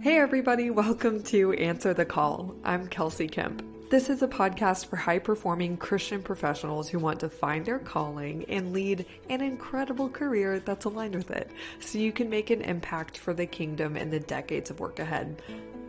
Hey, everybody, welcome to Answer the Call. I'm Kelsey Kemp. This is a podcast for high performing Christian professionals who want to find their calling and lead an incredible career that's aligned with it so you can make an impact for the kingdom in the decades of work ahead.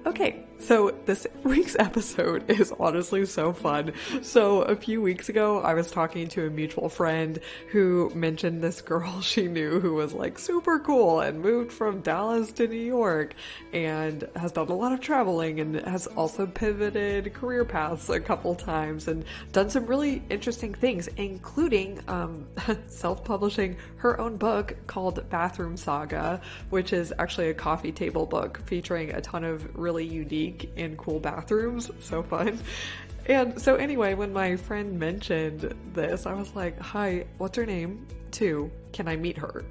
Okay, so this week's episode is honestly so fun. So, a few weeks ago, I was talking to a mutual friend who mentioned this girl she knew who was like super cool and moved from Dallas to New York and has done a lot of traveling and has also pivoted career paths a couple times and done some really interesting things, including um, self publishing her own book called Bathroom Saga, which is actually a coffee table book featuring a ton of really really unique and cool bathrooms. So fun. And so, anyway, when my friend mentioned this, I was like, Hi, what's her name? Two, can I meet her?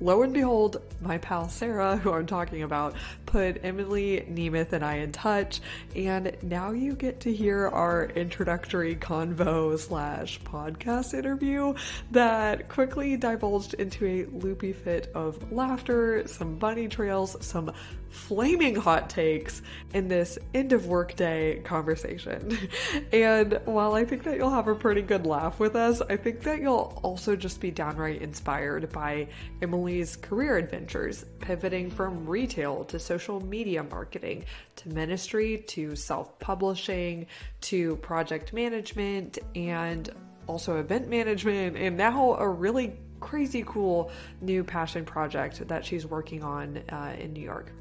lo and behold, my pal Sarah, who I'm talking about, put Emily Nemeth and I in touch, and now you get to hear our introductory convo slash podcast interview that quickly divulged into a loopy fit of laughter, some bunny trails, some flaming hot takes in this end of workday conversation. and while I think that you'll have a pretty good laugh with us, I think that you'll also just be downright inspired by Emily's career adventures, pivoting from retail to social media marketing to ministry to self publishing to project management and also event management and now a really crazy cool new passion project that she's working on uh, in New York.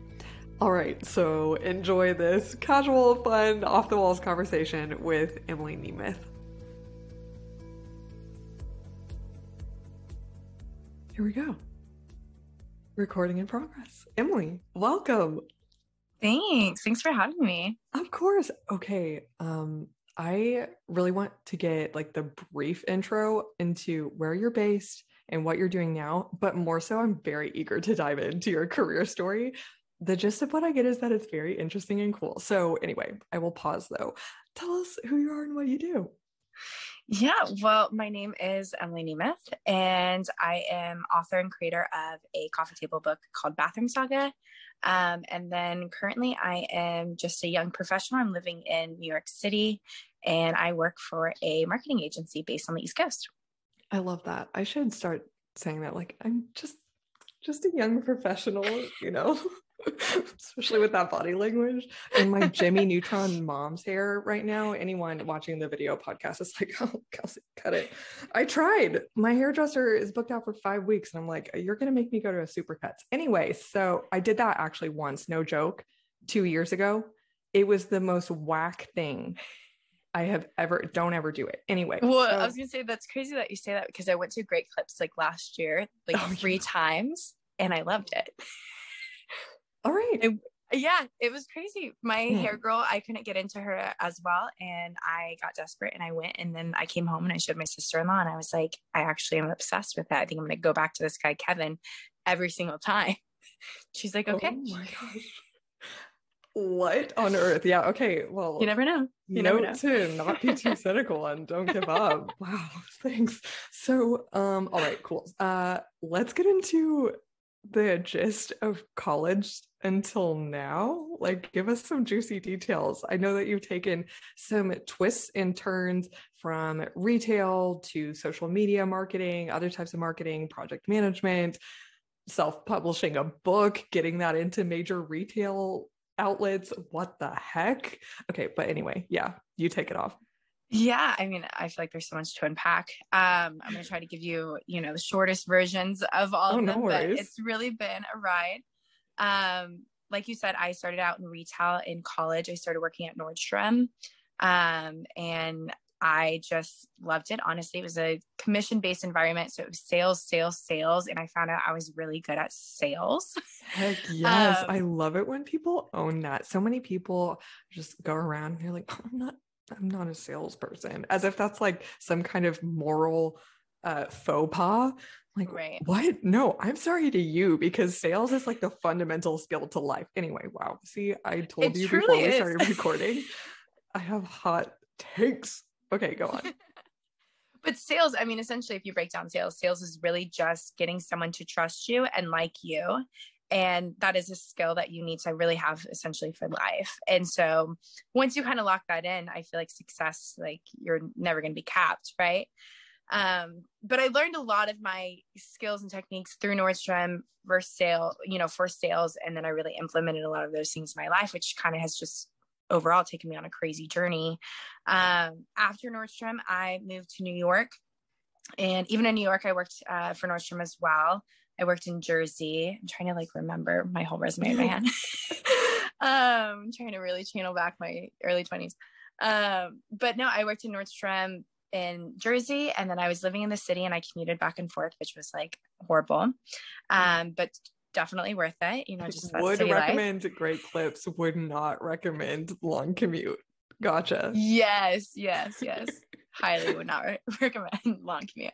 All right, so enjoy this casual, fun, off the walls conversation with Emily Nemeth. Here we go. Recording in progress. Emily, welcome. Thanks. Thanks for having me. Of course. Okay. Um, I really want to get like the brief intro into where you're based and what you're doing now, but more so, I'm very eager to dive into your career story the gist of what I get is that it's very interesting and cool. So, anyway, I will pause though. Tell us who you are and what you do. Yeah, well, my name is Emily Nemeth, and I am author and creator of a coffee table book called Bathroom Saga. Um, and then currently, I am just a young professional. I'm living in New York City, and I work for a marketing agency based on the East Coast. I love that. I should start saying that. Like, I'm just just a young professional, you know. especially with that body language and my Jimmy Neutron mom's hair right now. Anyone watching the video podcast is like, oh, Kelsey, cut it. I tried. My hairdresser is booked out for five weeks, and I'm like, you're gonna make me go to a supercuts anyway. So I did that actually once, no joke, two years ago. It was the most whack thing I have ever don't ever do it. Anyway. Well, so, I was gonna say that's crazy that you say that because I went to Great Clips like last year, like oh, three yeah. times, and I loved it. All right. It, yeah, it was crazy. My yeah. hair girl, I couldn't get into her as well. And I got desperate and I went. And then I came home and I showed my sister in law and I was like, I actually am obsessed with that. I think I'm going to go back to this guy, Kevin, every single time. She's like, okay. Oh my. What on earth? Yeah. Okay. Well, you never know. You never know. to not be too cynical and don't give up. Wow. Thanks. So, um, all right, cool. Uh, let's get into the gist of college until now? Like, give us some juicy details. I know that you've taken some twists and turns from retail to social media marketing, other types of marketing, project management, self publishing a book, getting that into major retail outlets. What the heck? Okay, but anyway, yeah, you take it off. Yeah, I mean, I feel like there's so much to unpack. Um, I'm going to try to give you, you know, the shortest versions of all oh, of them, no but it's really been a ride. Um, like you said, I started out in retail in college. I started working at Nordstrom, um, and I just loved it. Honestly, it was a commission based environment. So it was sales, sales, sales. And I found out I was really good at sales. Heck yes. Um, I love it when people own that. So many people just go around and they're like, oh, I'm not I'm not a salesperson, as if that's like some kind of moral uh, faux pas. Like, right. what? No, I'm sorry to you because sales is like the fundamental skill to life. Anyway, wow. See, I told it you before we started recording, I have hot takes. Okay, go on. but sales, I mean, essentially, if you break down sales, sales is really just getting someone to trust you and like you and that is a skill that you need to really have essentially for life and so once you kind of lock that in i feel like success like you're never going to be capped right um, but I learned a lot of my skills and techniques through Nordstrom for sale, you know, for sales. And then I really implemented a lot of those things in my life, which kind of has just overall taken me on a crazy journey. Um, after Nordstrom, I moved to New York. And even in New York, I worked uh, for Nordstrom as well. I worked in Jersey. I'm trying to like remember my whole resume in my hand. um, I'm trying to really channel back my early 20s. Um, but no, I worked in Nordstrom in Jersey and then I was living in the city and I commuted back and forth, which was like horrible. Um, but definitely worth it. You know, just would recommend life. great clips, would not recommend long commute. Gotcha. Yes, yes, yes. Highly would not re- recommend long commute.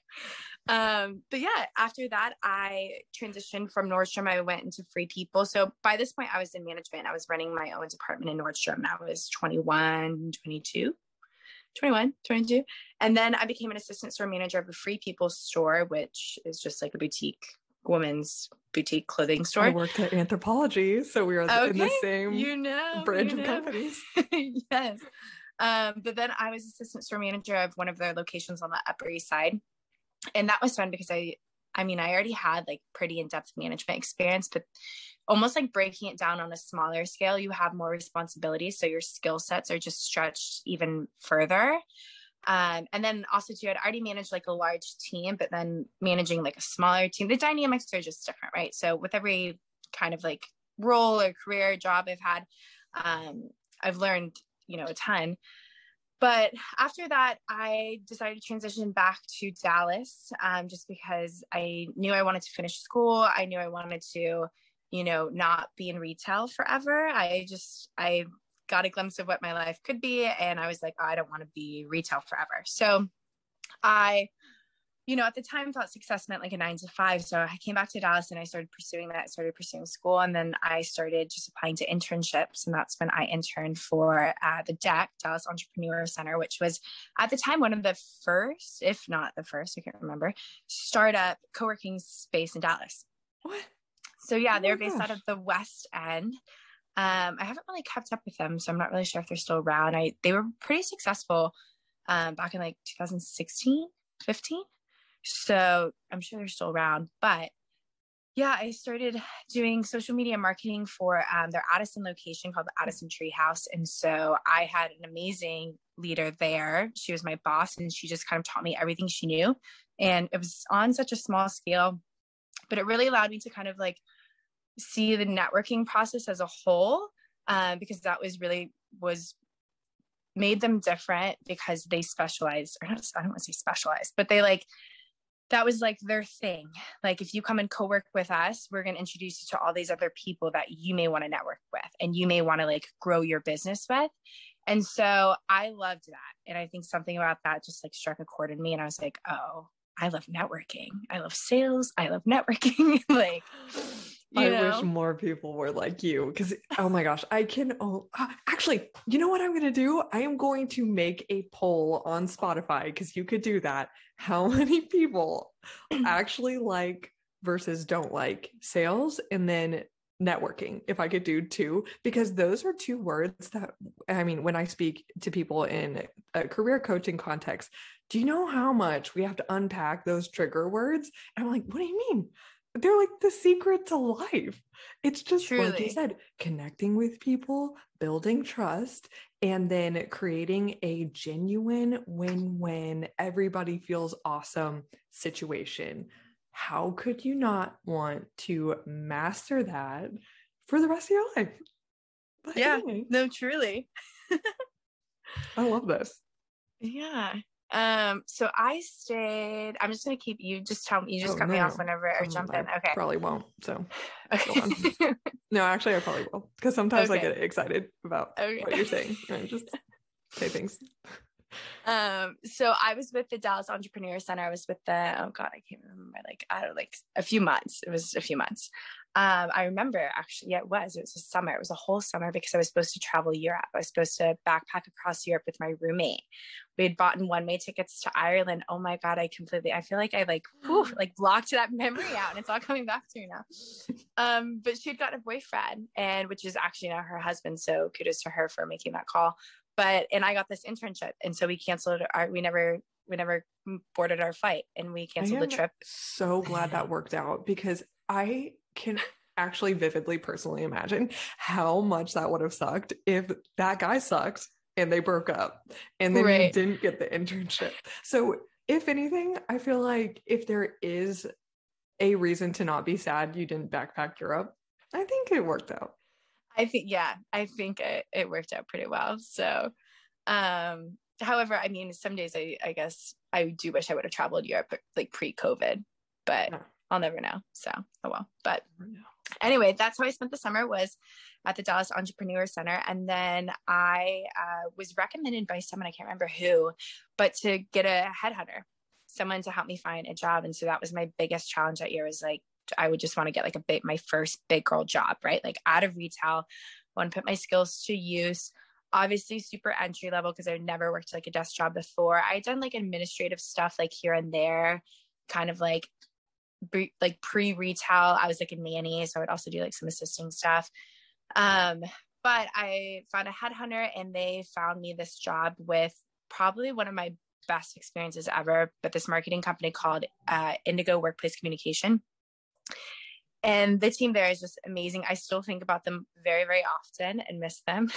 Um, but yeah, after that, I transitioned from Nordstrom. I went into Free People. So by this point, I was in management. I was running my own department in Nordstrom. I was 21, 22. 21, 22. And then I became an assistant store manager of a Free People store, which is just like a boutique woman's boutique clothing store. I worked at Anthropologie, so we were okay. in the same you know, branch you know. of companies. yes. Um, but then I was assistant store manager of one of their locations on the Upper East Side. And that was fun because I I mean, I already had like pretty in-depth management experience, but almost like breaking it down on a smaller scale, you have more responsibilities. So your skill sets are just stretched even further. Um, and then also too, I'd already managed like a large team, but then managing like a smaller team, the dynamics are just different, right? So with every kind of like role or career job I've had, um, I've learned, you know, a ton. But after that, I decided to transition back to Dallas um, just because I knew I wanted to finish school. I knew I wanted to, you know, not be in retail forever. I just, I got a glimpse of what my life could be. And I was like, oh, I don't want to be retail forever. So I you know, at the time thought success meant like a nine to five. So I came back to Dallas and I started pursuing that, I started pursuing school. And then I started just applying to internships. And that's when I interned for uh, the DEC, Dallas Entrepreneur Center, which was at the time one of the first, if not the first, I can't remember, startup co working space in Dallas. What? So yeah, oh they're based gosh. out of the West End. Um, I haven't really kept up with them, so I'm not really sure if they're still around. I they were pretty successful um, back in like 2016, 15. So I'm sure they're still around. But yeah, I started doing social media marketing for um, their Addison location called the Addison Tree House. And so I had an amazing leader there. She was my boss and she just kind of taught me everything she knew. And it was on such a small scale, but it really allowed me to kind of like see the networking process as a whole um, because that was really was made them different because they specialized or not i don't want to say specialized but they like that was like their thing. Like, if you come and co work with us, we're going to introduce you to all these other people that you may want to network with and you may want to like grow your business with. And so I loved that. And I think something about that just like struck a chord in me. And I was like, oh, I love networking. I love sales. I love networking. like, I know? wish more people were like you because oh my gosh, I can oh actually, you know what I'm gonna do? I am going to make a poll on Spotify because you could do that. How many people actually like versus don't like sales and then networking if I could do two because those are two words that I mean when I speak to people in a career coaching context do you know how much we have to unpack those trigger words and I'm like what do you mean they're like the secret to life. It's just Truly. like you said, connecting with people, building trust, and then creating a genuine win win, everybody feels awesome situation. How could you not want to master that for the rest of your life? But yeah, anyway. no, truly. I love this. Yeah. Um, so I stayed. I'm just gonna keep you. Just tell me. You just oh, cut no. me off whenever I jump in. Okay. Probably won't. So. Okay. no, actually, I probably will because sometimes okay. I get excited about okay. what you're saying and just say things. Um, so I was with the Dallas Entrepreneur Center. I was with the oh god, I can't remember. Like I don't know, like a few months. It was a few months. Um, I remember actually, yeah, it was. It was a summer. It was a whole summer because I was supposed to travel Europe. I was supposed to backpack across Europe with my roommate. We had bought in one way tickets to Ireland. Oh my god, I completely. I feel like I like whew, like blocked that memory out, and it's all coming back to me now. Um, but she had gotten a boyfriend, and which is actually now her husband. So kudos to her for making that call but and I got this internship, and so we canceled our. We never we never boarded our flight, and we canceled the trip. So glad that worked out because I can actually vividly personally imagine how much that would have sucked if that guy sucked and they broke up and then right. you didn't get the internship. So if anything, I feel like if there is a reason to not be sad you didn't backpack Europe, I think it worked out. I think, yeah, I think it, it worked out pretty well. So, um, however, I mean, some days I, I guess I do wish I would have traveled Europe like pre COVID, but yeah. I'll never know. So, oh well. But anyway, that's how I spent the summer was at the Dallas Entrepreneur Center. And then I uh, was recommended by someone, I can't remember who, but to get a headhunter, someone to help me find a job. And so that was my biggest challenge that year was like, I would just want to get like a big, my first big girl job, right? Like out of retail, want to put my skills to use. Obviously, super entry level because I've never worked like a desk job before. I'd done like administrative stuff like here and there, kind of like like pre retail. I was like a nanny, so I would also do like some assisting stuff. Um, but I found a headhunter and they found me this job with probably one of my best experiences ever. But this marketing company called uh, Indigo Workplace Communication and the team there is just amazing. I still think about them very, very often and miss them.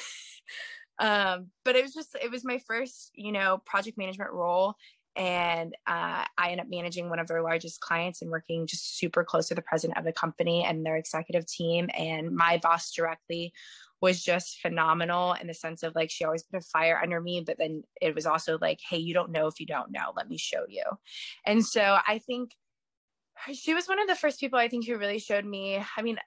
um, but it was just, it was my first, you know, project management role. And uh, I ended up managing one of their largest clients and working just super close to the president of the company and their executive team. And my boss directly was just phenomenal in the sense of like she always put a fire under me, but then it was also like, hey, you don't know if you don't know, let me show you. And so I think she was one of the first people I think who really showed me. I mean,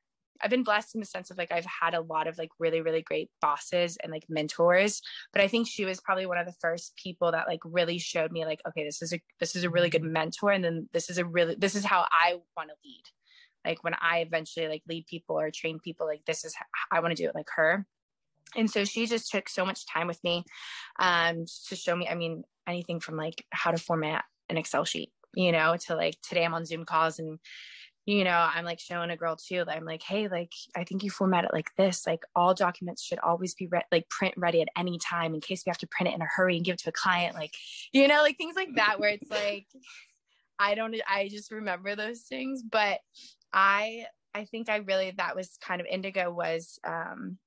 I've been blessed in the sense of like I've had a lot of like really really great bosses and like mentors, but I think she was probably one of the first people that like really showed me like okay, this is a this is a really good mentor and then this is a really this is how I want to lead. Like when I eventually like lead people or train people like this is how I want to do it like her. And so she just took so much time with me um to show me I mean anything from like how to format an Excel sheet you know, to like today I'm on Zoom calls and you know, I'm like showing a girl too that I'm like, hey, like I think you format it like this. Like all documents should always be re- like print ready at any time in case we have to print it in a hurry and give it to a client. Like, you know, like things like that where it's like I don't I just remember those things. But I I think I really that was kind of indigo was um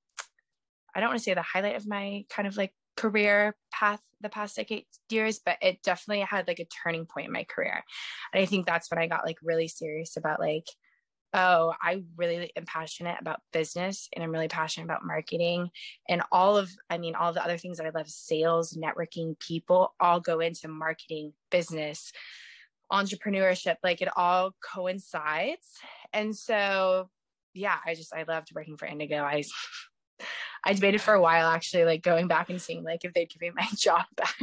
I don't want to say the highlight of my kind of like career path the past like eight years, but it definitely had like a turning point in my career. And I think that's when I got like really serious about like, oh, I really am passionate about business and I'm really passionate about marketing and all of, I mean, all the other things that I love, sales, networking, people all go into marketing, business, entrepreneurship, like it all coincides. And so, yeah, I just, I loved working for Indigo. I I debated for a while actually, like going back and seeing like if they'd give me my job back.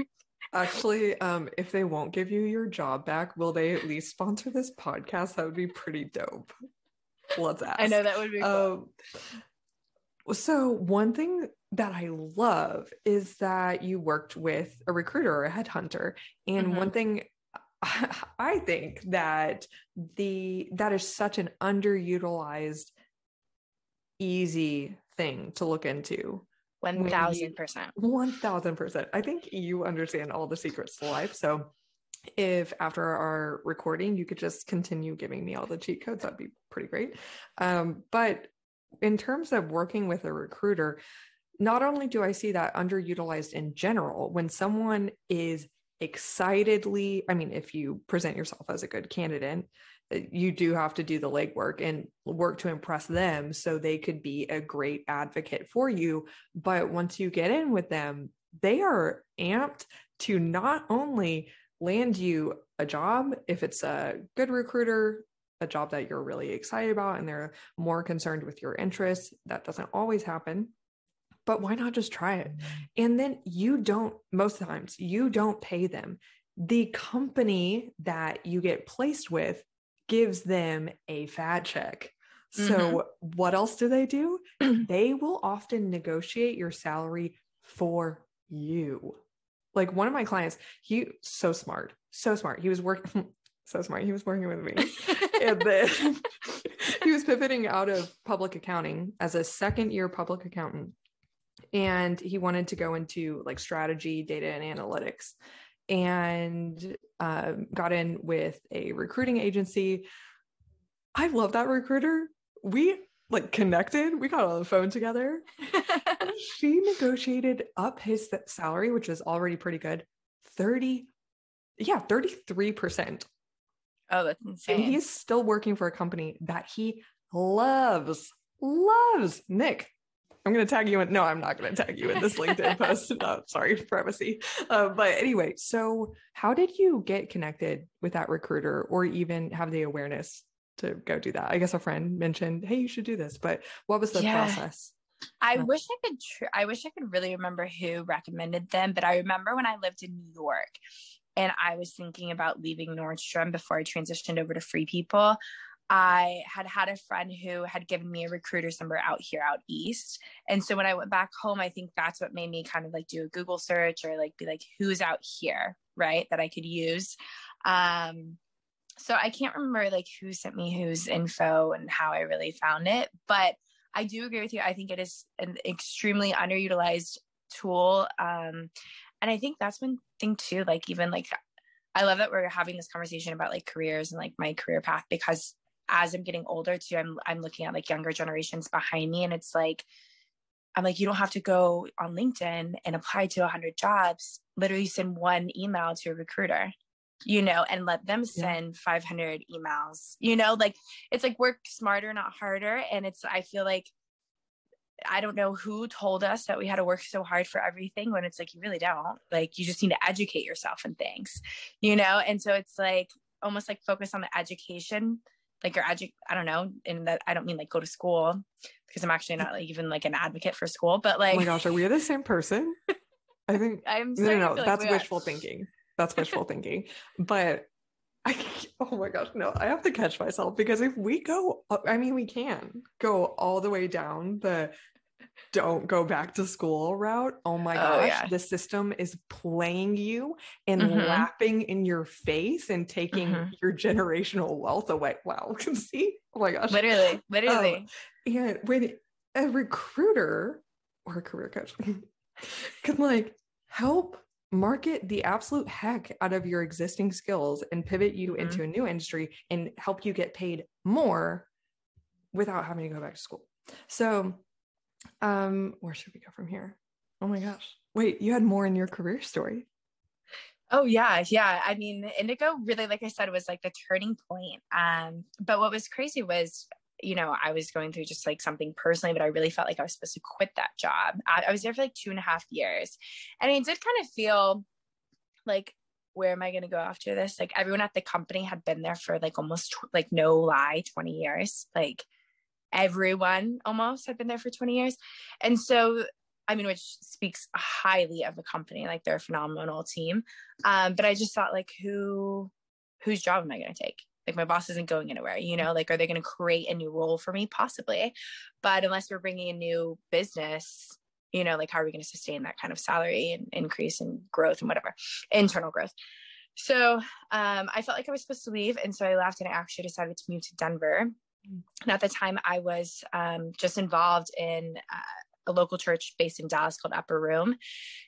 Actually, um, if they won't give you your job back, will they at least sponsor this podcast? That would be pretty dope. Let's ask. I know that would be cool. Um, so one thing that I love is that you worked with a recruiter or a headhunter. And mm-hmm. one thing I think that the that is such an underutilized easy thing to look into. 1000%. 1000%. I think you understand all the secrets to life. So if after our recording you could just continue giving me all the cheat codes, that'd be pretty great. Um, but in terms of working with a recruiter, not only do I see that underutilized in general, when someone is excitedly, I mean, if you present yourself as a good candidate, you do have to do the legwork and work to impress them so they could be a great advocate for you. But once you get in with them, they are amped to not only land you a job if it's a good recruiter, a job that you're really excited about, and they're more concerned with your interests. That doesn't always happen. but why not just try it? And then you don't, most times, you don't pay them. The company that you get placed with gives them a fat check. So, mm-hmm. what else do they do? they will often negotiate your salary for you. Like one of my clients, he so smart, so smart. He was working so smart. He was working with me. and then he was pivoting out of public accounting as a second year public accountant. And he wanted to go into like strategy, data, and analytics. And uh, got in with a recruiting agency. I love that recruiter. We like connected. We got on the phone together. she negotiated up his salary, which was already pretty good, 30, yeah, 33%. Oh, that's insane. And he's still working for a company that he loves, loves. Nick, I'm going to tag you in. No, I'm not going to tag you in this LinkedIn post. No, sorry, privacy. Uh, but anyway, so how did you get connected with that recruiter or even have the awareness to go do that? I guess a friend mentioned, hey, you should do this. But what was the yeah. process? I wish I could. Tr- I wish I could really remember who recommended them, but I remember when I lived in New York, and I was thinking about leaving Nordstrom before I transitioned over to Free People. I had had a friend who had given me a recruiter's number out here out east. And so when I went back home, I think that's what made me kind of like do a Google search or like be like, who's out here, right? That I could use. Um, so I can't remember like who sent me whose info and how I really found it, but I do agree with you. I think it is an extremely underutilized tool. Um, and I think that's one thing too, like even like I love that we're having this conversation about like careers and like my career path because as I'm getting older too, I'm I'm looking at like younger generations behind me and it's like I'm like, you don't have to go on LinkedIn and apply to 100 jobs. Literally send one email to a recruiter, you know, and let them send yeah. 500 emails, you know, like it's like work smarter, not harder. And it's, I feel like I don't know who told us that we had to work so hard for everything when it's like you really don't. Like you just need to educate yourself in things, you know? And so it's like almost like focus on the education, like your edu I don't know, and that I don't mean like go to school because I'm actually not like even like an advocate for school, but like Oh my gosh, are we the same person? I think I'm no, no, no that's like wishful are. thinking. That's wishful thinking. But I oh my gosh, no, I have to catch myself because if we go, I mean, we can go all the way down the don't go back to school route. Oh my oh, gosh, yeah. the system is playing you and mm-hmm. laughing in your face and taking mm-hmm. your generational wealth away. Wow, see? Oh my gosh. Literally, literally. Um, and when a recruiter or a career coach can like help market the absolute heck out of your existing skills and pivot you mm-hmm. into a new industry and help you get paid more without having to go back to school. So, um, where should we go from here? Oh my gosh. Wait, you had more in your career story. Oh yeah, yeah. I mean, Indigo really, like I said, was like the turning point. Um, but what was crazy was you know, I was going through just like something personally, but I really felt like I was supposed to quit that job. I, I was there for like two and a half years. And I did kind of feel like, where am I going to go after this? Like everyone at the company had been there for like almost like no lie, 20 years. Like everyone almost had been there for 20 years. And so I mean, which speaks highly of the company. Like they're a phenomenal team. Um, but I just thought, like, who, whose job am I going to take? like my boss isn't going anywhere you know like are they going to create a new role for me possibly but unless we're bringing a new business you know like how are we going to sustain that kind of salary and increase and growth and whatever internal growth so um, i felt like i was supposed to leave and so i left and i actually decided to move to denver and at the time i was um, just involved in uh, a local church based in Dallas called Upper Room.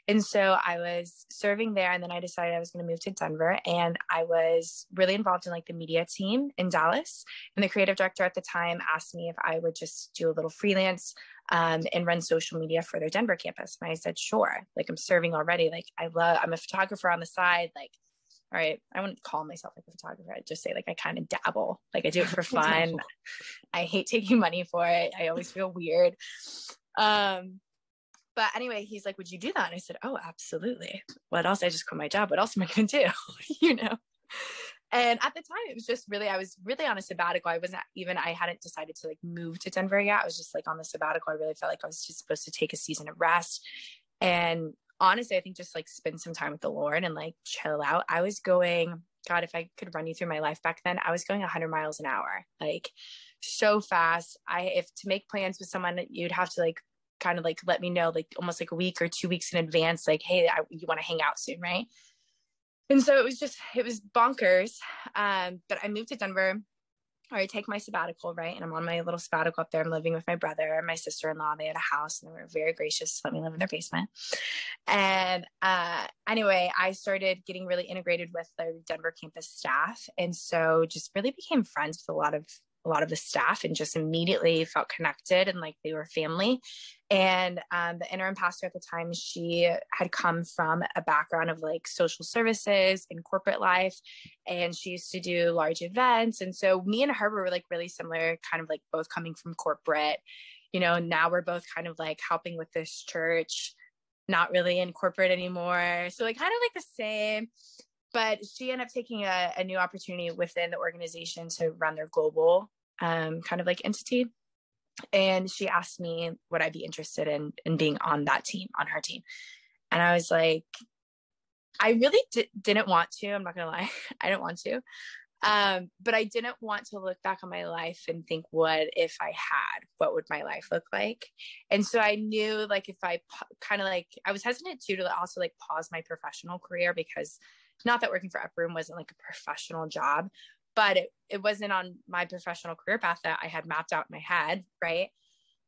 And so I was serving there and then I decided I was going to move to Denver and I was really involved in like the media team in Dallas. And the creative director at the time asked me if I would just do a little freelance um, and run social media for their Denver campus. And I said, sure. Like I'm serving already. Like I love, I'm a photographer on the side. Like all right, I wouldn't call myself like a photographer. I'd just say like I kind of dabble. Like I do it for fun. I hate taking money for it. I always feel weird. Um, but anyway, he's like, Would you do that? And I said, Oh, absolutely. What else? I just quit my job. What else am I going to do? you know? and at the time it was just really i was really on a sabbatical i wasn't even i hadn't decided to like move to denver yet i was just like on the sabbatical i really felt like i was just supposed to take a season of rest and honestly i think just like spend some time with the lord and like chill out. I was going god if i could run you through my life back then i was going 100 miles an hour like so fast. I if to make plans with someone you'd have to like kind of like let me know like almost like a week or two weeks in advance like hey I, you want to hang out soon right? And so it was just it was bonkers um but i moved to denver or I take my sabbatical, right? And I'm on my little sabbatical up there. I'm living with my brother and my sister in law. They had a house and they were very gracious to let me live in their basement. And uh, anyway, I started getting really integrated with the Denver campus staff. And so just really became friends with a lot of a lot of the staff and just immediately felt connected and like they were family. And um, the interim pastor at the time, she had come from a background of like social services and corporate life. And she used to do large events. And so me and her were like really similar, kind of like both coming from corporate. You know, now we're both kind of like helping with this church, not really in corporate anymore. So like kind of like the same but she ended up taking a, a new opportunity within the organization to run their global um, kind of like entity. And she asked me would i be interested in in being on that team on her team? And i was like i really di- didn't want to i'm not gonna lie i didn't want to. Um, but i didn't want to look back on my life and think what if i had? What would my life look like? And so i knew like if i kind of like i was hesitant too to also like pause my professional career because not that working for Upper Room wasn't like a professional job, but it, it wasn't on my professional career path that I had mapped out in my head. Right.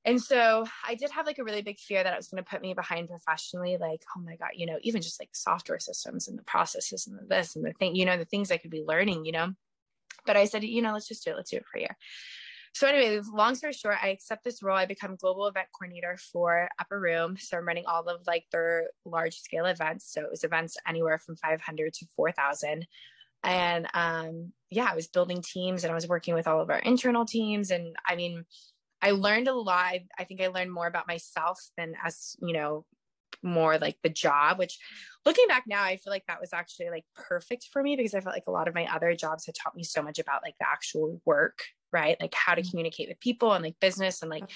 And so I did have like a really big fear that it was going to put me behind professionally. Like, oh my God, you know, even just like software systems and the processes and this and the thing, you know, the things I could be learning, you know. But I said, you know, let's just do it. Let's do it for a year. So anyway, long story short, I accept this role. I become global event coordinator for Upper Room. So I'm running all of like their large scale events. So it was events anywhere from 500 to 4,000. And um, yeah, I was building teams and I was working with all of our internal teams. And I mean, I learned a lot. I think I learned more about myself than as, you know, more like the job, which looking back now, I feel like that was actually like perfect for me because I felt like a lot of my other jobs had taught me so much about like the actual work right? Like how to mm-hmm. communicate with people and like business and like,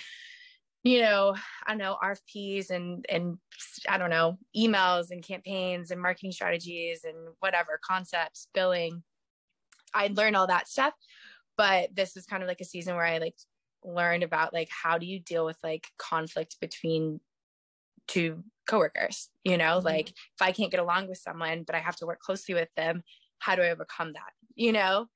you know, I don't know, RFPs and and I don't know, emails and campaigns and marketing strategies and whatever, concepts, billing. I learned all that stuff. But this was kind of like a season where I like learned about like how do you deal with like conflict between two coworkers, you know, mm-hmm. like if I can't get along with someone, but I have to work closely with them, how do I overcome that? You know?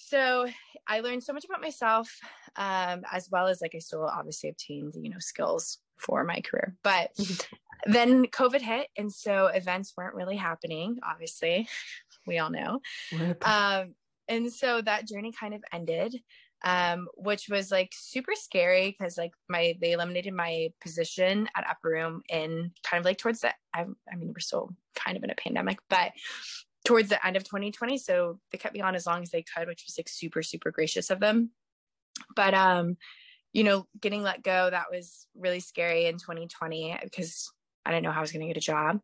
So I learned so much about myself, um, as well as like I still obviously obtained, you know, skills for my career. But then COVID hit, and so events weren't really happening. Obviously, we all know. Um, and so that journey kind of ended, um, which was like super scary because like my they eliminated my position at Upper Room in kind of like towards the. I, I mean, we're still kind of in a pandemic, but towards the end of 2020. So they kept me on as long as they could, which was like super, super gracious of them. But, um, you know, getting let go, that was really scary in 2020 because I didn't know how I was going to get a job.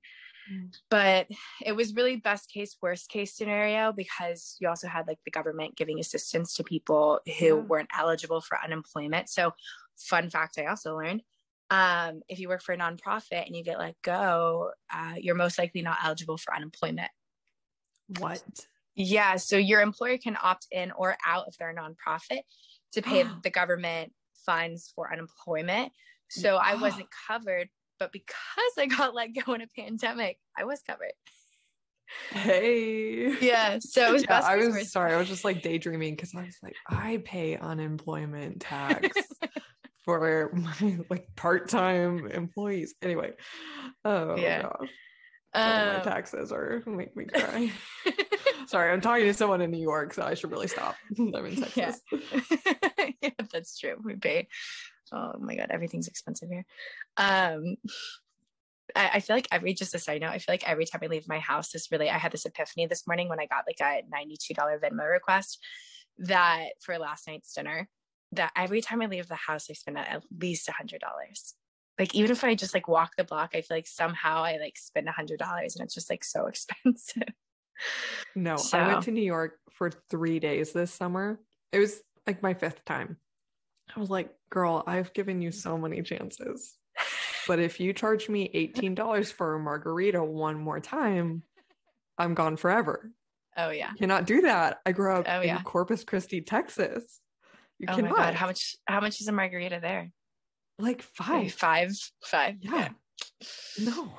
Mm. But it was really best case, worst case scenario because you also had like the government giving assistance to people who yeah. weren't eligible for unemployment. So, fun fact I also learned um, if you work for a nonprofit and you get let go, uh, you're most likely not eligible for unemployment what? Yeah. So your employer can opt in or out if they're a nonprofit to pay the government funds for unemployment. So I wasn't covered, but because I got let go in a pandemic, I was covered. Hey. Yeah. So it was yeah, I was sorry. I was just like daydreaming because I was like, I pay unemployment tax for my like part-time employees. Anyway. Oh yeah. Um, my taxes are make me cry. Sorry, I'm talking to someone in New York, so I should really stop. I'm in Texas. Yeah. yeah, that's true. We pay. Oh my god, everything's expensive here. Um, I, I, feel like every just a side note, I feel like every time I leave my house, this really I had this epiphany this morning when I got like a $92 Venmo request that for last night's dinner. That every time I leave the house, I spend at least a hundred dollars like even if I just like walk the block, I feel like somehow I like spend a hundred dollars and it's just like so expensive. No, so. I went to New York for three days this summer. It was like my fifth time. I was like, girl, I've given you so many chances. But if you charge me $18 for a margarita one more time, I'm gone forever. Oh yeah. You cannot do that. I grew up oh, in yeah. Corpus Christi, Texas. You oh cannot. my god, how much how much is a margarita there? Like five. Five. Five. Yeah. yeah. No.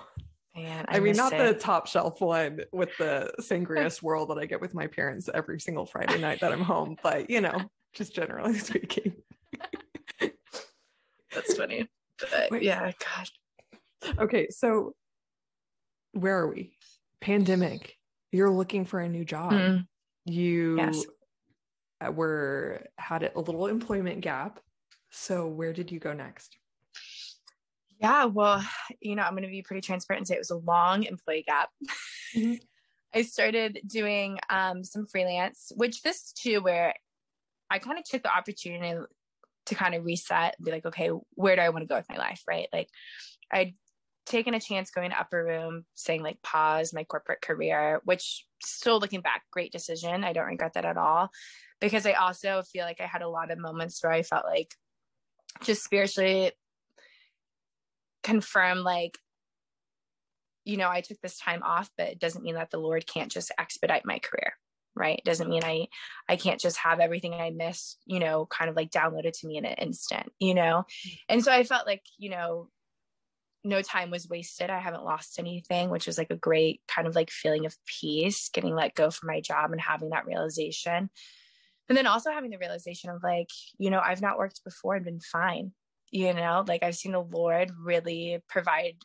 Man, I, I mean, not it. the top shelf one with the sangria swirl that I get with my parents every single Friday night that I'm home, but you know, just generally speaking. That's funny. But Wait. yeah, God. Okay, so where are we? Pandemic. You're looking for a new job. Mm. You yes. were had a little employment gap. So where did you go next? Yeah, well, you know, I'm going to be pretty transparent and say it was a long employee gap. Mm-hmm. I started doing um, some freelance, which this too, where I kind of took the opportunity to kind of reset and be like, okay, where do I want to go with my life? Right. Like I'd taken a chance going to upper room, saying like pause my corporate career, which still looking back, great decision. I don't regret that at all. Because I also feel like I had a lot of moments where I felt like just spiritually confirm like you know i took this time off but it doesn't mean that the lord can't just expedite my career right? It doesn't mean i i can't just have everything i missed you know kind of like downloaded to me in an instant you know? Mm-hmm. and so i felt like you know no time was wasted. I haven't lost anything which was like a great kind of like feeling of peace getting let go from my job and having that realization and then also having the realization of like you know i've not worked before and been fine you know like i've seen the lord really provide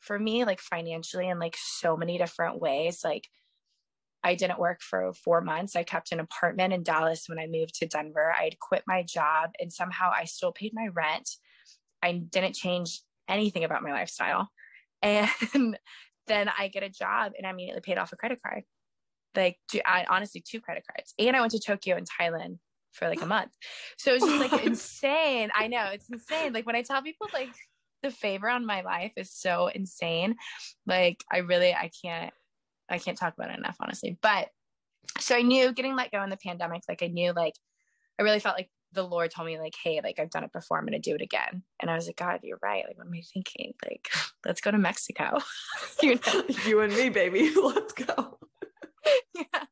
for me like financially in like so many different ways like I didn't work for four months. I kept an apartment in Dallas when I moved to Denver. I'd quit my job and somehow I still paid my rent. I didn't change anything about my lifestyle. And then I get a job and I immediately paid off a credit card. Like, I, honestly, two credit cards. And I went to Tokyo and Thailand for like a month. So it's just like insane. I know it's insane. Like when I tell people like the favor on my life is so insane. Like I really, I can't I can't talk about it enough, honestly. But so I knew getting let go in the pandemic, like I knew like I really felt like the Lord told me like, hey, like I've done it before, I'm gonna do it again. And I was like, God, you're right. Like, what am I thinking? Like, let's go to Mexico. you, know? you and me, baby. Let's go. yeah.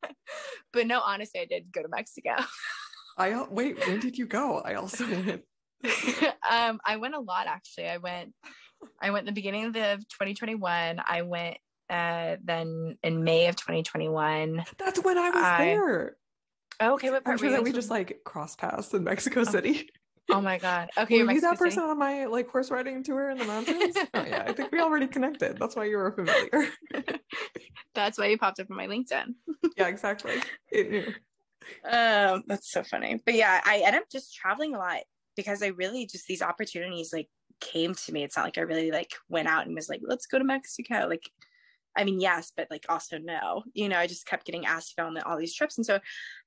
But no, honestly, I did go to Mexico. I wait, when did you go? I also went. um, I went a lot actually. I went I went the beginning of the 2021. I went uh, then in May of 2021. That's when I was I, there. Oh, okay, what part? I'm sure that we just like cross paths in Mexico oh. City. Oh my god. Okay, were you that person on my like horse riding tour in the mountains? oh yeah, I think we already connected. That's why you were familiar. that's why you popped up on my LinkedIn. yeah, exactly. It knew. Um, that's so funny. But yeah, I end up just traveling a lot because I really just these opportunities like came to me. It's not like I really like went out and was like, let's go to Mexico. Like I mean, yes, but like also no. You know, I just kept getting asked to go on all these trips. And so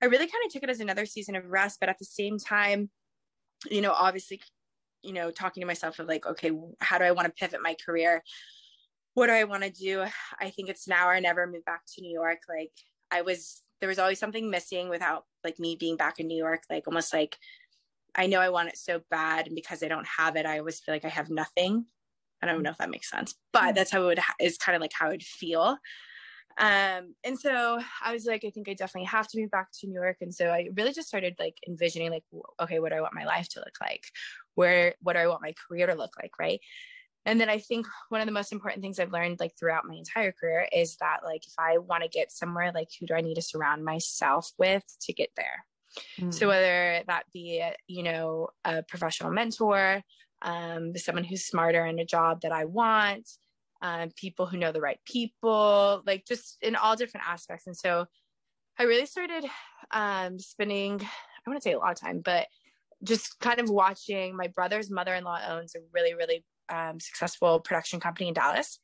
I really kind of took it as another season of rest. But at the same time, you know, obviously, you know, talking to myself of like, okay, how do I want to pivot my career? What do I want to do? I think it's now or never move back to New York. Like I was, there was always something missing without like me being back in New York, like almost like I know I want it so bad. And because I don't have it, I always feel like I have nothing. I don't know if that makes sense, but mm. that's how it would is kind of like how it would feel. Um, and so I was like, I think I definitely have to move back to New York. And so I really just started like envisioning like, okay, what do I want my life to look like? Where, what do I want my career to look like? Right. And then I think one of the most important things I've learned like throughout my entire career is that like if I want to get somewhere, like who do I need to surround myself with to get there? Mm. So whether that be, you know, a professional mentor, um, someone who's smarter in a job that I want, um, people who know the right people, like just in all different aspects. And so I really started um, spending, I want to say a lot of time, but just kind of watching my brother's mother in law owns a really, really um, successful production company in Dallas.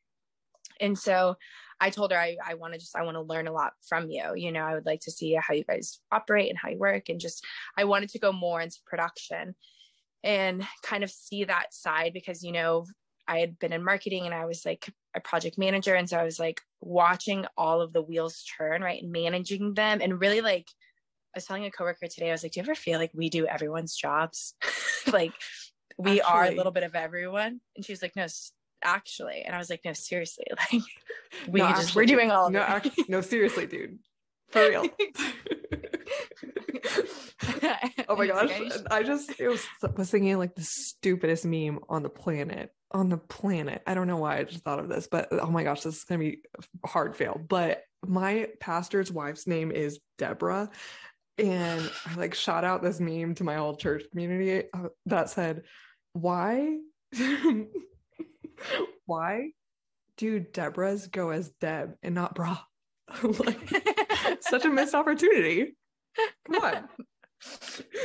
And so I told her I, I want to just I want to learn a lot from you. You know, I would like to see how you guys operate and how you work, and just I wanted to go more into production and kind of see that side because you know I had been in marketing and I was like a project manager. And so I was like watching all of the wheels turn, right? And managing them and really like I was telling a coworker today, I was like, Do you ever feel like we do everyone's jobs? like we actually. are a little bit of everyone. And she was like, No, actually. And I was like, No, seriously, like we no, just actually, we're doing all of no, it. No, seriously, dude. For real. oh my gosh. I just was, was thinking like the stupidest meme on the planet. On the planet. I don't know why I just thought of this, but oh my gosh, this is gonna be a hard fail. But my pastor's wife's name is Deborah. And I like shot out this meme to my whole church community uh, that said, Why? why do Deborahs go as Deb and not Bra? like, such a missed opportunity. Come on.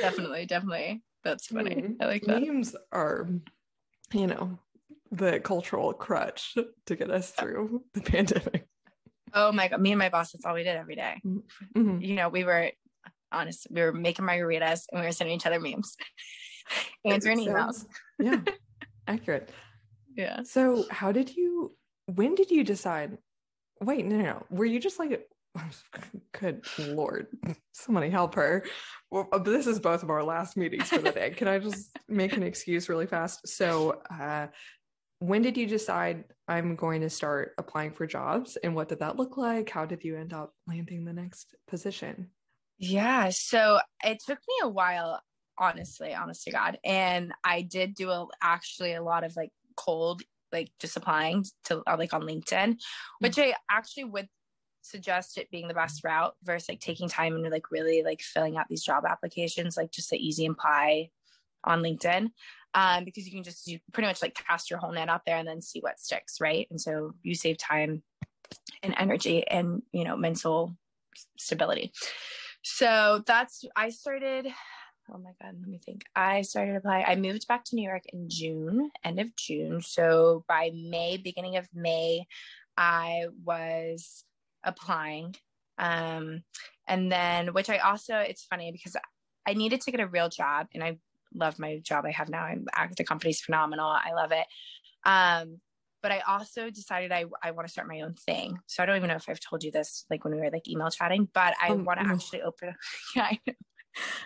Definitely, definitely. That's funny. Mm. I like that. Memes are, you know, the cultural crutch to get us through the pandemic. Oh my god, me and my boss, that's all we did every day. Mm-hmm. You know, we were honest, we were making margaritas and we were sending each other memes, answering emails. yeah, accurate. Yeah. So, how did you? When did you decide? Wait, no, no, no. Were you just like good lord. Somebody help her. Well, uh, this is both of our last meetings for the day. Can i just make an excuse really fast? So uh, when did you decide i'm going to start applying for jobs and what did that look like? How did you end up landing the next position? Yeah so it took me a while honestly honest to god. And i did do a, actually a lot of like cold like just applying to uh, like on linkedin which mm. i actually would suggest it being the best route versus like taking time and like really like filling out these job applications, like just the easy apply on LinkedIn. Um, because you can just you pretty much like cast your whole net out there and then see what sticks, right? And so you save time and energy and you know mental stability. So that's I started. Oh my god, let me think. I started applying. I moved back to New York in June, end of June. So by May, beginning of May, I was applying. Um, and then, which I also, it's funny because I needed to get a real job and I love my job I have now. I'm the company's phenomenal. I love it. Um, but I also decided I, I want to start my own thing. So I don't even know if I've told you this, like when we were like email chatting, but I um, want to actually open. yeah, I know.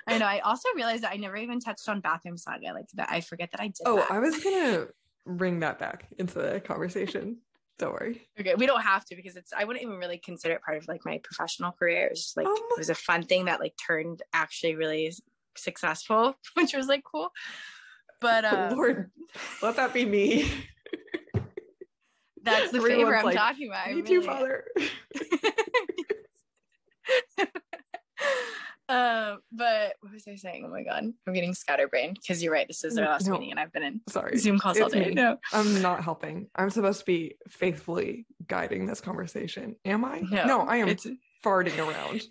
I know. I also realized that I never even touched on bathroom saga. Like that, I forget that I did. Oh, that. I was gonna bring that back into the conversation. Don't worry. Okay, we don't have to because it's. I wouldn't even really consider it part of like my professional career. It was just like um, it was a fun thing that like turned actually really successful, which was like cool. But um, Lord, let that be me. That's the Everyone's favor I'm like, talking about. Me really too, Father. Uh, but what was I saying? Oh my god, I'm getting scatterbrained because you're right. This is our last no, meeting, and I've been in sorry Zoom calls all day. Me. No, I'm not helping. I'm supposed to be faithfully guiding this conversation. Am I? No, no I am it's... farting around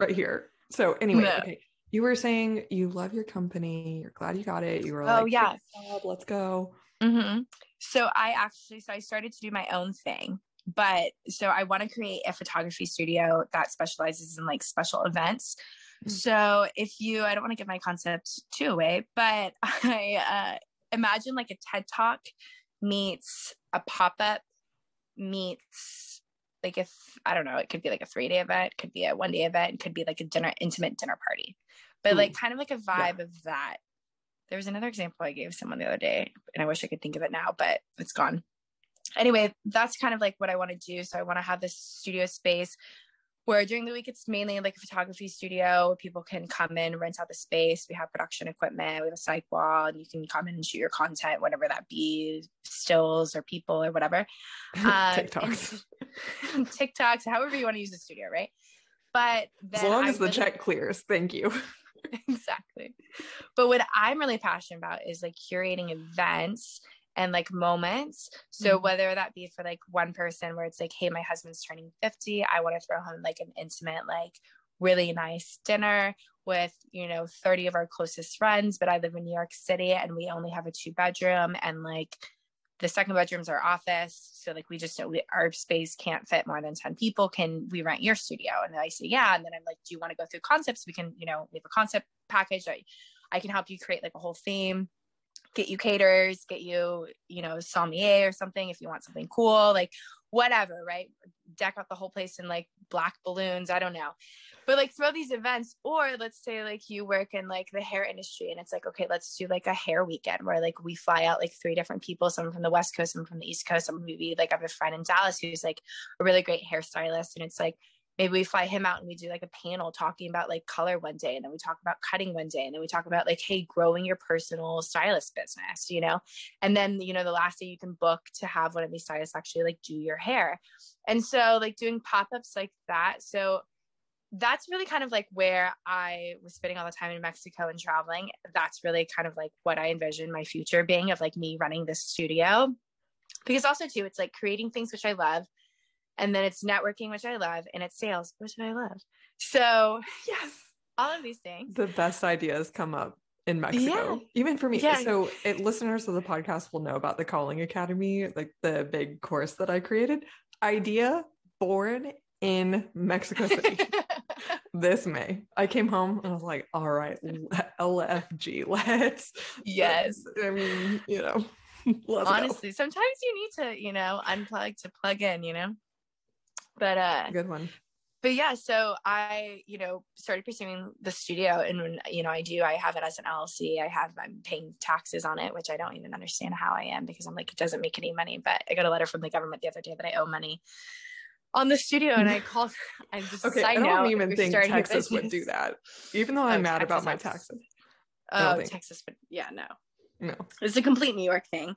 right here. So anyway, no. okay. You were saying you love your company. You're glad you got it. You were oh, like, "Oh yeah, let's go." Mm-hmm. So I actually, so I started to do my own thing but so I want to create a photography studio that specializes in like special events. Mm. So if you, I don't want to give my concept too away, but I uh, imagine like a TED Talk meets a pop up meets like if I don't know, it could be like a three day event, could be a one day event, could be like a dinner, intimate dinner party, but Ooh. like kind of like a vibe yeah. of that. There was another example I gave someone the other day, and I wish I could think of it now, but it's gone. Anyway, that's kind of like what I want to do. So I want to have this studio space where during the week it's mainly like a photography studio people can come in rent out the space. We have production equipment we have a cyc wall and you can come in and shoot your content whatever that be stills or people or whatever. Um, tiktoks tiktoks however you want to use the studio right? But as long as the check clears thank you. Exactly. But what i'm really passionate about is like curating events and like moments. So mm-hmm. whether that be for like one person where it's like, hey, my husband's turning 50, I want to throw him like an intimate, like really nice dinner with, you know, 30 of our closest friends, but I live in New York City and we only have a two bedroom and like the second bedroom's our office. So like we just know we, our space can't fit more than 10 people. Can we rent your studio? And I say, yeah. And then I'm like, do you want to go through concepts? We can, you know, we have a concept package. I, I can help you create like a whole theme get you caterers, get you, you know, sommelier or something if you want something cool, like whatever, right? Deck out the whole place in like black balloons. I don't know. But like throw these events, or let's say like you work in like the hair industry and it's like, okay, let's do like a hair weekend where like we fly out like three different people, someone from the West Coast, someone from the East Coast, someone maybe like I have a friend in Dallas who's like a really great hairstylist. And it's like, maybe we fly him out and we do like a panel talking about like color one day and then we talk about cutting one day and then we talk about like hey growing your personal stylist business you know and then you know the last day you can book to have one of these stylists actually like do your hair and so like doing pop-ups like that so that's really kind of like where I was spending all the time in Mexico and traveling. That's really kind of like what I envision my future being of like me running this studio. Because also too, it's like creating things which I love, and then it's networking which i love and it's sales which i love. So yes all of these things. The best ideas come up in mexico yeah. even for me. Yeah. so it, listeners of the podcast will know about the calling academy like the big course that i created. Idea born in mexico city. This may. I came home and i was like all right lfg let's yes. I mean you know honestly go. sometimes you need to you know unplug to plug in you know but uh good one. But yeah, so I, you know, started pursuing the studio and when, you know, I do, I have it as an LLC. I have, I'm paying taxes on it, which I don't even understand how I am because I'm like, it doesn't make any money. But I got a letter from the government the other day that I owe money on the studio and I called I just okay, I don't even think Texas would do that. Even though I'm oh, mad Texas about my taxes. Oh, Texas would yeah, no. No. It's a complete New York thing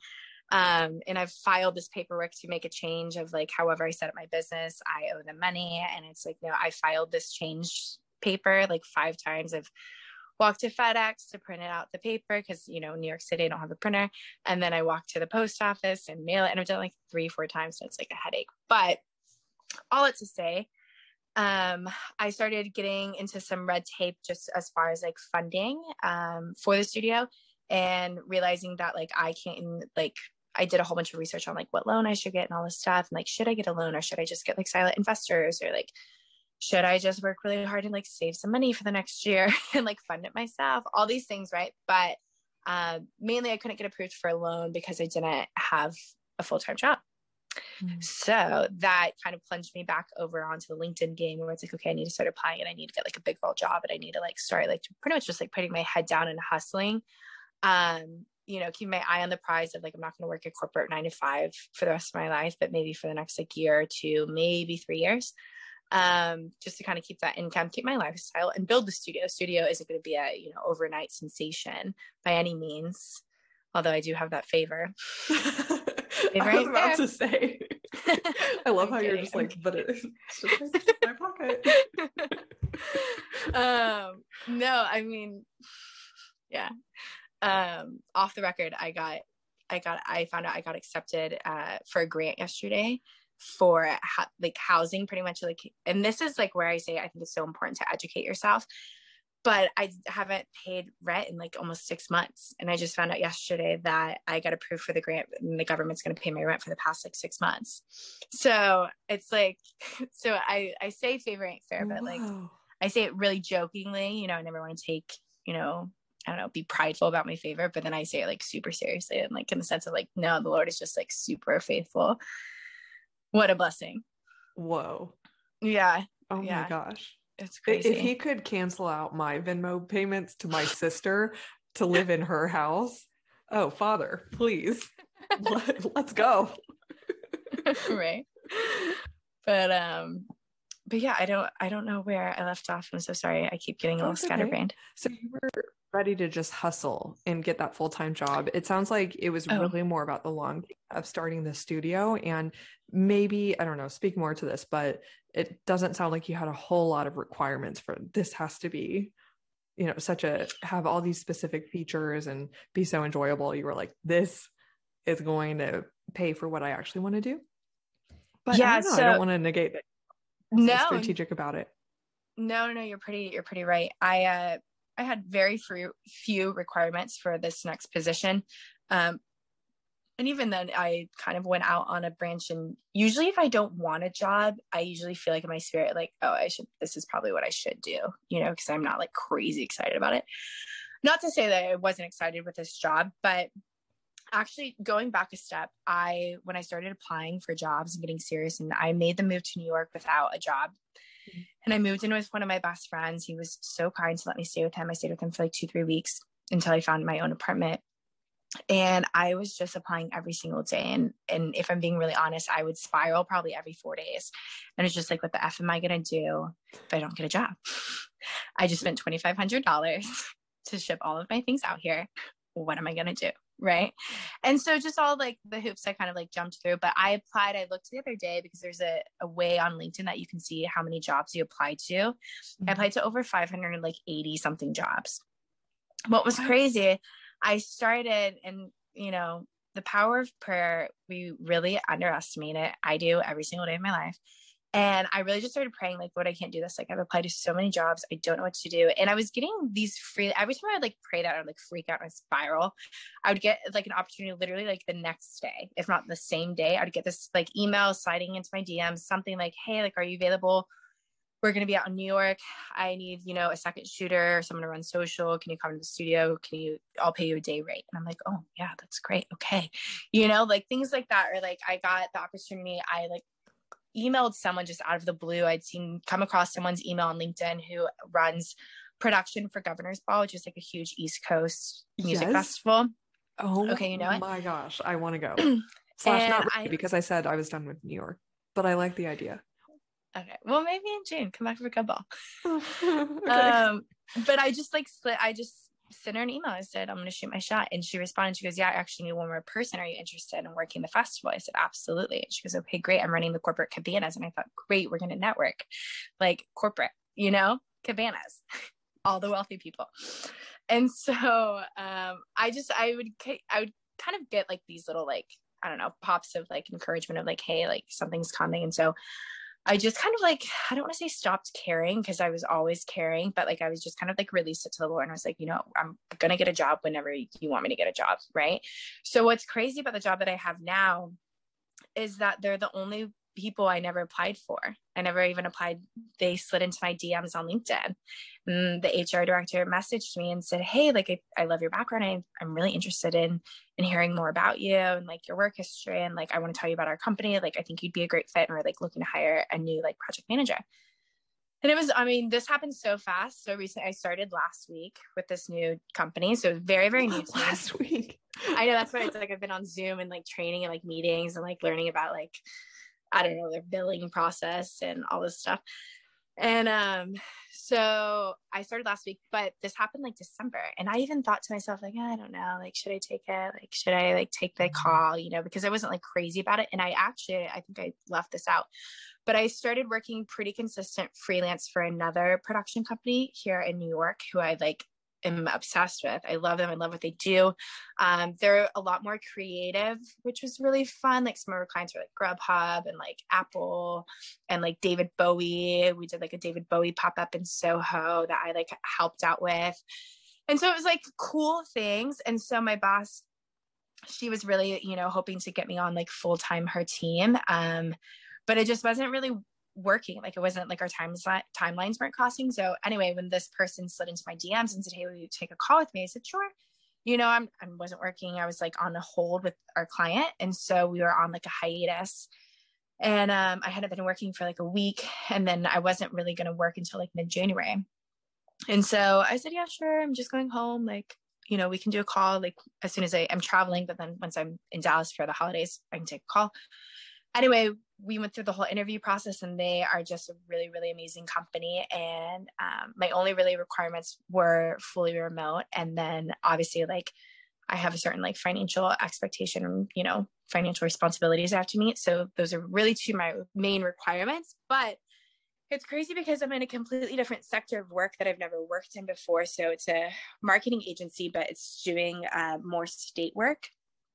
um, and I've filed this paperwork to make a change of like however I set up my business, I owe them money, and it's like no, I filed this change paper like five times. I've walked to FedEx to print it out the paper because you know New York City I don't have a printer, and then I walk to the post office and mail it, and I've done like three four times, so it's like a headache. But all it to say, um, I started getting into some red tape just as far as like funding um, for the studio and realizing that like I can't like I did a whole bunch of research on like what loan I should get and all this stuff. And like, should I get a loan or should I just get like silent investors or like, should I just work really hard and like save some money for the next year and like fund it myself? All these things, right? But uh, mainly I couldn't get approved for a loan because I didn't have a full time job. Mm. So that kind of plunged me back over onto the LinkedIn game where it's like, okay, I need to start applying and I need to get like a big role job and I need to like start like pretty much just like putting my head down and hustling. Um, you know, keep my eye on the prize of like, I'm not going to work at corporate nine to five for the rest of my life, but maybe for the next like year or two, maybe three years, um, just to kind of keep that income, keep my lifestyle and build the studio. Studio isn't going to be a, you know, overnight sensation by any means. Although I do have that favor. favor I was about to say. I love how kidding. you're just like, but it's just my pocket. um, no, I mean, yeah um off the record i got i got i found out i got accepted uh for a grant yesterday for ha- like housing pretty much like and this is like where i say i think it's so important to educate yourself but i haven't paid rent in like almost six months. And i just found out yesterday that i got approved for the grant and the government's going to pay my rent for the past like six months. So it's like so i i say favor ain't fair but like i say it really jokingly you know i never want to take you know I don't know, be prideful about my favor, but then I say it like super seriously and like in the sense of like, no, the Lord is just like super faithful. What a blessing. Whoa. Yeah. Oh yeah. my gosh. It's crazy. If he could cancel out my Venmo payments to my sister to live in her house, oh, father, please, let, let's go. right. But, um, but yeah, I don't, I don't know where I left off. I'm so sorry. I keep getting a little scatterbrained. Okay. So you were ready to just hustle and get that full-time job. It sounds like it was oh. really more about the long of starting the studio and maybe i don't know speak more to this but it doesn't sound like you had a whole lot of requirements for this has to be you know such a have all these specific features and be so enjoyable you were like this is going to pay for what i actually want to do? But yeah I don't, so, I don't want to negate that no. strategic about it. No no no you're pretty you're pretty right. I uh I had very few, few requirements for this next position. Um, and even then, I kind of went out on a branch. And usually, if I don't want a job, I usually feel like in my spirit, like, oh, I should, this is probably what I should do, you know, because I'm not like crazy excited about it. Not to say that I wasn't excited with this job, but actually going back a step i when i started applying for jobs and getting serious and i made the move to new york without a job. And i moved in with one of my best friends. He was so kind to let me stay with him. I stayed with him for like two three weeks until i found my own apartment. And i was just applying every single day. And and if i'm being really honest i would spiral probably every four days. And it's just like what the f am i going to do if i don't get a job? I just spent $2500 to ship all of my things out here. What am i going to do right? And so just all like the hoops i kind of like jumped through but i applied i looked the other day because there's a, a way on linkedin that you can see how many jobs you applied to. Mm-hmm. i applied to over 500 like 80 something jobs. What was crazy i started and you know the power of prayer we really underestimate it. I do every single day of my life and I really just started praying, like, Lord, I can't do this. Like, I've applied to so many jobs. I don't know what to do. And I was getting these free, every time I would like pray that, I would like freak out and spiral. I would get like an opportunity literally like the next day, if not the same day. I would get this like email sliding into my DMs, something like, Hey, like, are you available? We're going to be out in New York. I need, you know, a second shooter, someone to run social. Can you come to the studio? Can you, I'll pay you a day rate. And I'm like, oh, yeah, that's great. Okay. You know, like things like that. Or like I got the opportunity, I like emailed someone just out of the blue. I'd seen come across someone's email on LinkedIn who runs production for Governor's Ball, which is like a huge East Coast music yes. festival. Oh, okay, you know it. My gosh, I want to go. Slash not really I, because I said I was done with New York, but I like the idea. Okay, well maybe in June, come back for Gov Ball. okay. Um, but I just like split. I just sent her an email. I said, I'm going to shoot my shot. And she responded. She goes, Yeah, I actually need one more person. Are you interested in working the festival? I said, Absolutely. And she goes, Okay, great. I'm running the corporate cabanas. And I thought, Great, we're going to network like corporate, you know, cabanas, all the wealthy people. And so um, I just, I would, I would kind of get like these little, like, I don't know, pops of like encouragement of like, Hey, like something's coming. And so I just kind of like, I don't want to say stopped caring because I was always caring, but like I was just kind of like released it to the Lord and I was like, you know, I'm going to get a job whenever you want me to get a job. Right. So what's crazy about the job that I have now is that they're the only people I never applied for. I never even applied. They slid into my DMs on LinkedIn. And the HR director messaged me and said, Hey, like, I, I love your background. I, I'm really interested in, in hearing more about you and like your work history. And like, I want to tell you about our company. Like, I think you'd be a great fit. And we're like looking to hire a new like project manager. And it was, I mean, this happened so fast. So recently, I started last week with this new company. So very, very new. Last week. I know that's why it's like I've been on Zoom and like training and like meetings and like learning about like I don't know, their billing process and all this stuff. And um, so I started last week, but this happened like December. And I even thought to myself, like, I don't know, like, should I take it? Like, should I like take the mm-hmm. call, you know, because I wasn't like crazy about it. And I actually, I think I left this out, but I started working pretty consistent freelance for another production company here in New York who I like am obsessed with. I love them. I love what they do. Um, they're a lot more creative, which was really fun. Like some of our clients were like Grubhub and like Apple and like David Bowie. We did like a David Bowie pop up in Soho that I like helped out with. And so it was like cool things. And so my boss, she was really, you know, hoping to get me on like full time her team. Um, but it just wasn't really working. Like it wasn't like our times timelines weren't crossing. So anyway, when this person slid into my DMs and said, "Hey, will you take a call with me?" I said, "Sure." You know, I'm I wasn't working. I was like on a hold with our client, and so we were on like a hiatus. And um, I hadn't been working for like a week, and then I wasn't really going to work until like mid January. And so I said, "Yeah, sure. I'm just going home. Like, you know, we can do a call like as soon as I am traveling. But then once I'm in Dallas for the holidays, I can take a call." Anyway, we went through the whole interview process and they are just a really really amazing company. And um, my only really requirements were fully remote. And then obviously like i have a certain like financial expectation you know financial responsibilities i have to meet. So those are really two my main requirements. But it's crazy because i'm in a completely different sector of work that i've never worked in before. So it's a marketing agency but it's doing uh, more state work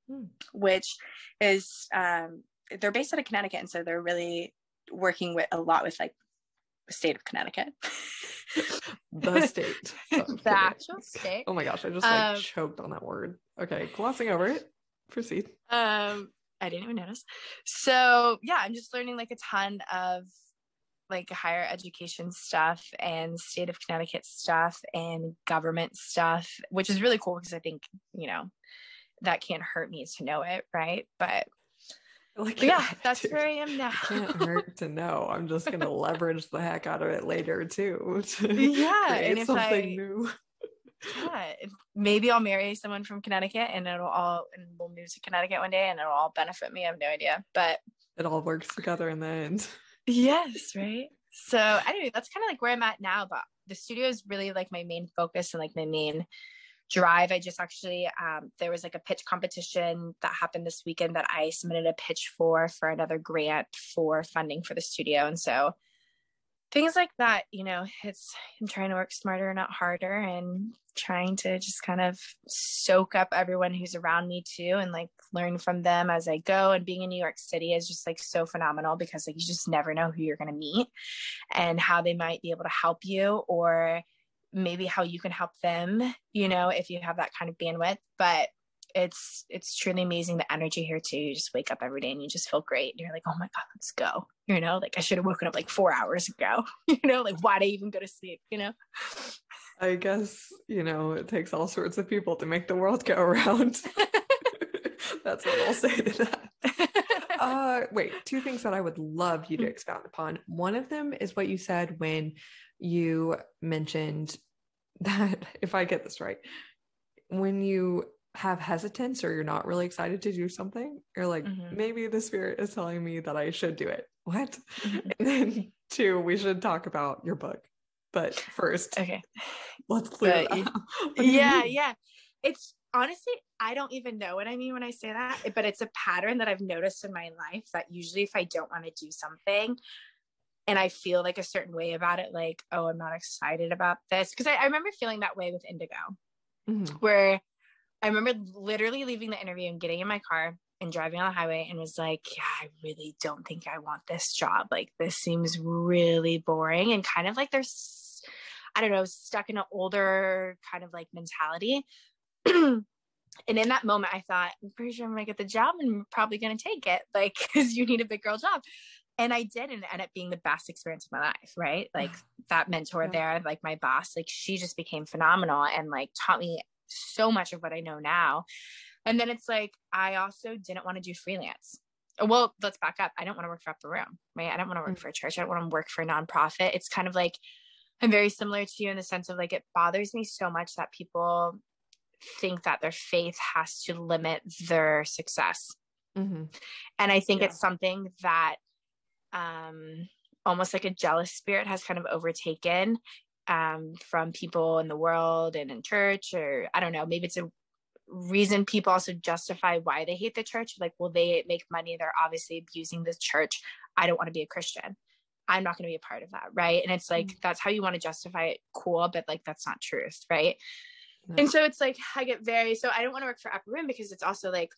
hmm. which is um, they're based out of Connecticut, and so they're really working with a lot with like the state of Connecticut. the state. the actual state. Oh my gosh, I just like um, choked on that word. Okay, glossing over it. Proceed. Um, I didn't even notice. So yeah, I'm just learning like a ton of like higher education stuff and state of Connecticut stuff and government stuff, which is really cool because I think, you know, that can't hurt me to know it right but like yeah that's where i am now. Can't hurt to know. I'm just gonna leverage the heck out of it later too to yeah and if something I, new. Yeah maybe i'll marry someone from connecticut and it'll all and we'll move to connecticut one day and it'll all benefit me i have no idea but it all works together in the end. Yes right? So anyway that's kind of like where i'm at now but the studio is really like my main focus and like my main drive i just actually um, there was like a pitch competition that happened this weekend that i submitted a pitch for for another grant for funding for the studio. And so things like that you know it's i'm trying to work smarter not harder and trying to just kind of soak up everyone who's around me too and like learn from them as i go. And being in new york city is just like so phenomenal because like you just never know who you're going to meet and how they might be able to help you or maybe how you can help them you know if you have that kind of bandwidth but it's it's truly amazing the energy here too. You just wake up every day and you just feel great and you're like oh my god let's go you know? Like i should have woken up like four hours ago you know? Like why did i even go to sleep you know? I guess you know it takes all sorts of people to make the world go around. That's what i'll say to that. Uh wait two things that i would love you to mm. expound upon. One of them is what you said when you mentioned that if I get this right, when you have hesitance or you're not really excited to do something, you're like, mm-hmm. maybe the spirit is telling me that I should do it. What? Mm-hmm. And then two, we should talk about your book. But first, okay, let's clear but, Yeah, yeah. It's honestly, I don't even know what I mean when I say that, but it's a pattern that I've noticed in my life that usually if I don't want to do something, and I feel like a certain way about it, like, oh, I'm not excited about this. Cause I, I remember feeling that way with Indigo, mm-hmm. where I remember literally leaving the interview and getting in my car and driving on the highway and was like, yeah, I really don't think I want this job. Like, this seems really boring and kind of like there's, I don't know, stuck in an older kind of like mentality. and in that moment, I thought, I'm pretty sure I'm gonna get the job and I'm probably gonna take it, like, because you need a big girl job and I did and it ended up being the best experience of my life, right? Like that mentor there, like my boss, like she just became phenomenal and like taught me so much of what I know now. And then it's like I also didn't want to do freelance. Well, let's back up. I don't want to work for Upper Room, right? I don't want to work mm-hmm. for a church. I don't want to work for a nonprofit. It's kind of like I'm very similar to you in the sense of like it bothers me so much that people think that their faith has to limit their success. Mm-hmm. And I think yeah. it's something that um, almost like a jealous spirit has kind of overtaken um, from people in the world and in church, or I don't know, maybe it's a reason people also justify why they hate the church. Like, well, they make money, they're obviously abusing the church. I don't want to be a Christian. I'm not going to be a part of that. Right. And it's like, mm-hmm. that's how you want to justify it. Cool. But like, that's not truth. Right. Mm-hmm. And so it's like, I get very, so I don't want to work for Upper Room because it's also like,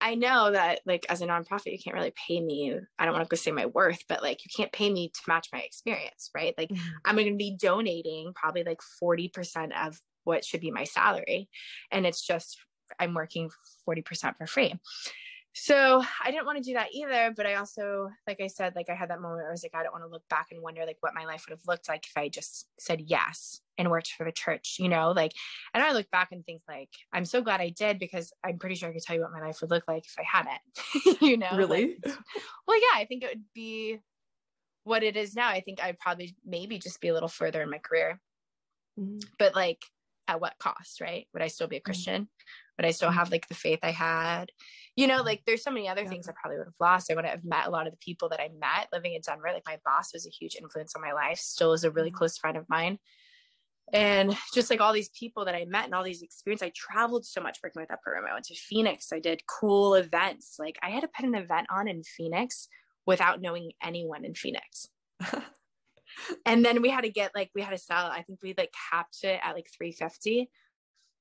I know that like as a nonprofit, you can't really pay me. I don't want to go say my worth, but like you can't pay me to match my experience, right? Like mm-hmm. I'm going to be donating probably like 40% of what should be my salary. And it's just, I'm working 40% for free so I didn't want to do that either. But I also, like I said, like I had that moment where I was like, I don't want to look back and wonder like what my life would have looked like if I just said yes and worked for the church, you know, like, and I look back and think like, I'm so glad I did because I'm pretty sure I could tell you what my life would look like if I hadn't, you know? Really? Like, well, yeah, I think it would be what it is now. I think I'd probably maybe just be a little further in my career, mm-hmm. but like at what cost, right? Would I still be a mm-hmm. Christian? Mm-hmm. Would I still have like the faith I had? You know, like there's so many other yeah. things I probably would have lost. I wouldn't have met a lot of the people that I met living in Denver. Like my boss was a huge influence on my life, still is a really mm-hmm. close friend of mine. And just like all these people that I met and all these experiences, I traveled so much working with Upper Room. I went to Phoenix. I did cool events. Like I had to put an event on in Phoenix without knowing anyone in Phoenix. and then we had to get like we had to sell. I think we like capped it at like 350.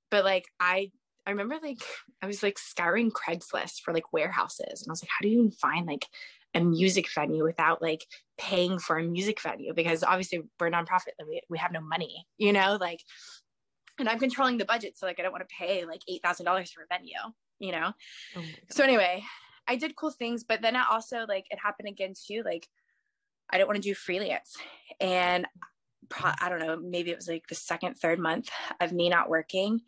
But like I I remember like I was like scouring Craigslist for like warehouses and I was like, how do you even find like a music venue without like paying for a music venue? Because obviously we're a nonprofit and we, we have no money, you know, like and I'm controlling the budget. So like I don't want to pay like eight thousand dollars for a venue, you know? Oh so anyway, I did cool things, but then I also like it happened again too. Like I don't want to do freelance. And I don't know, maybe it was like the second, third month of me not working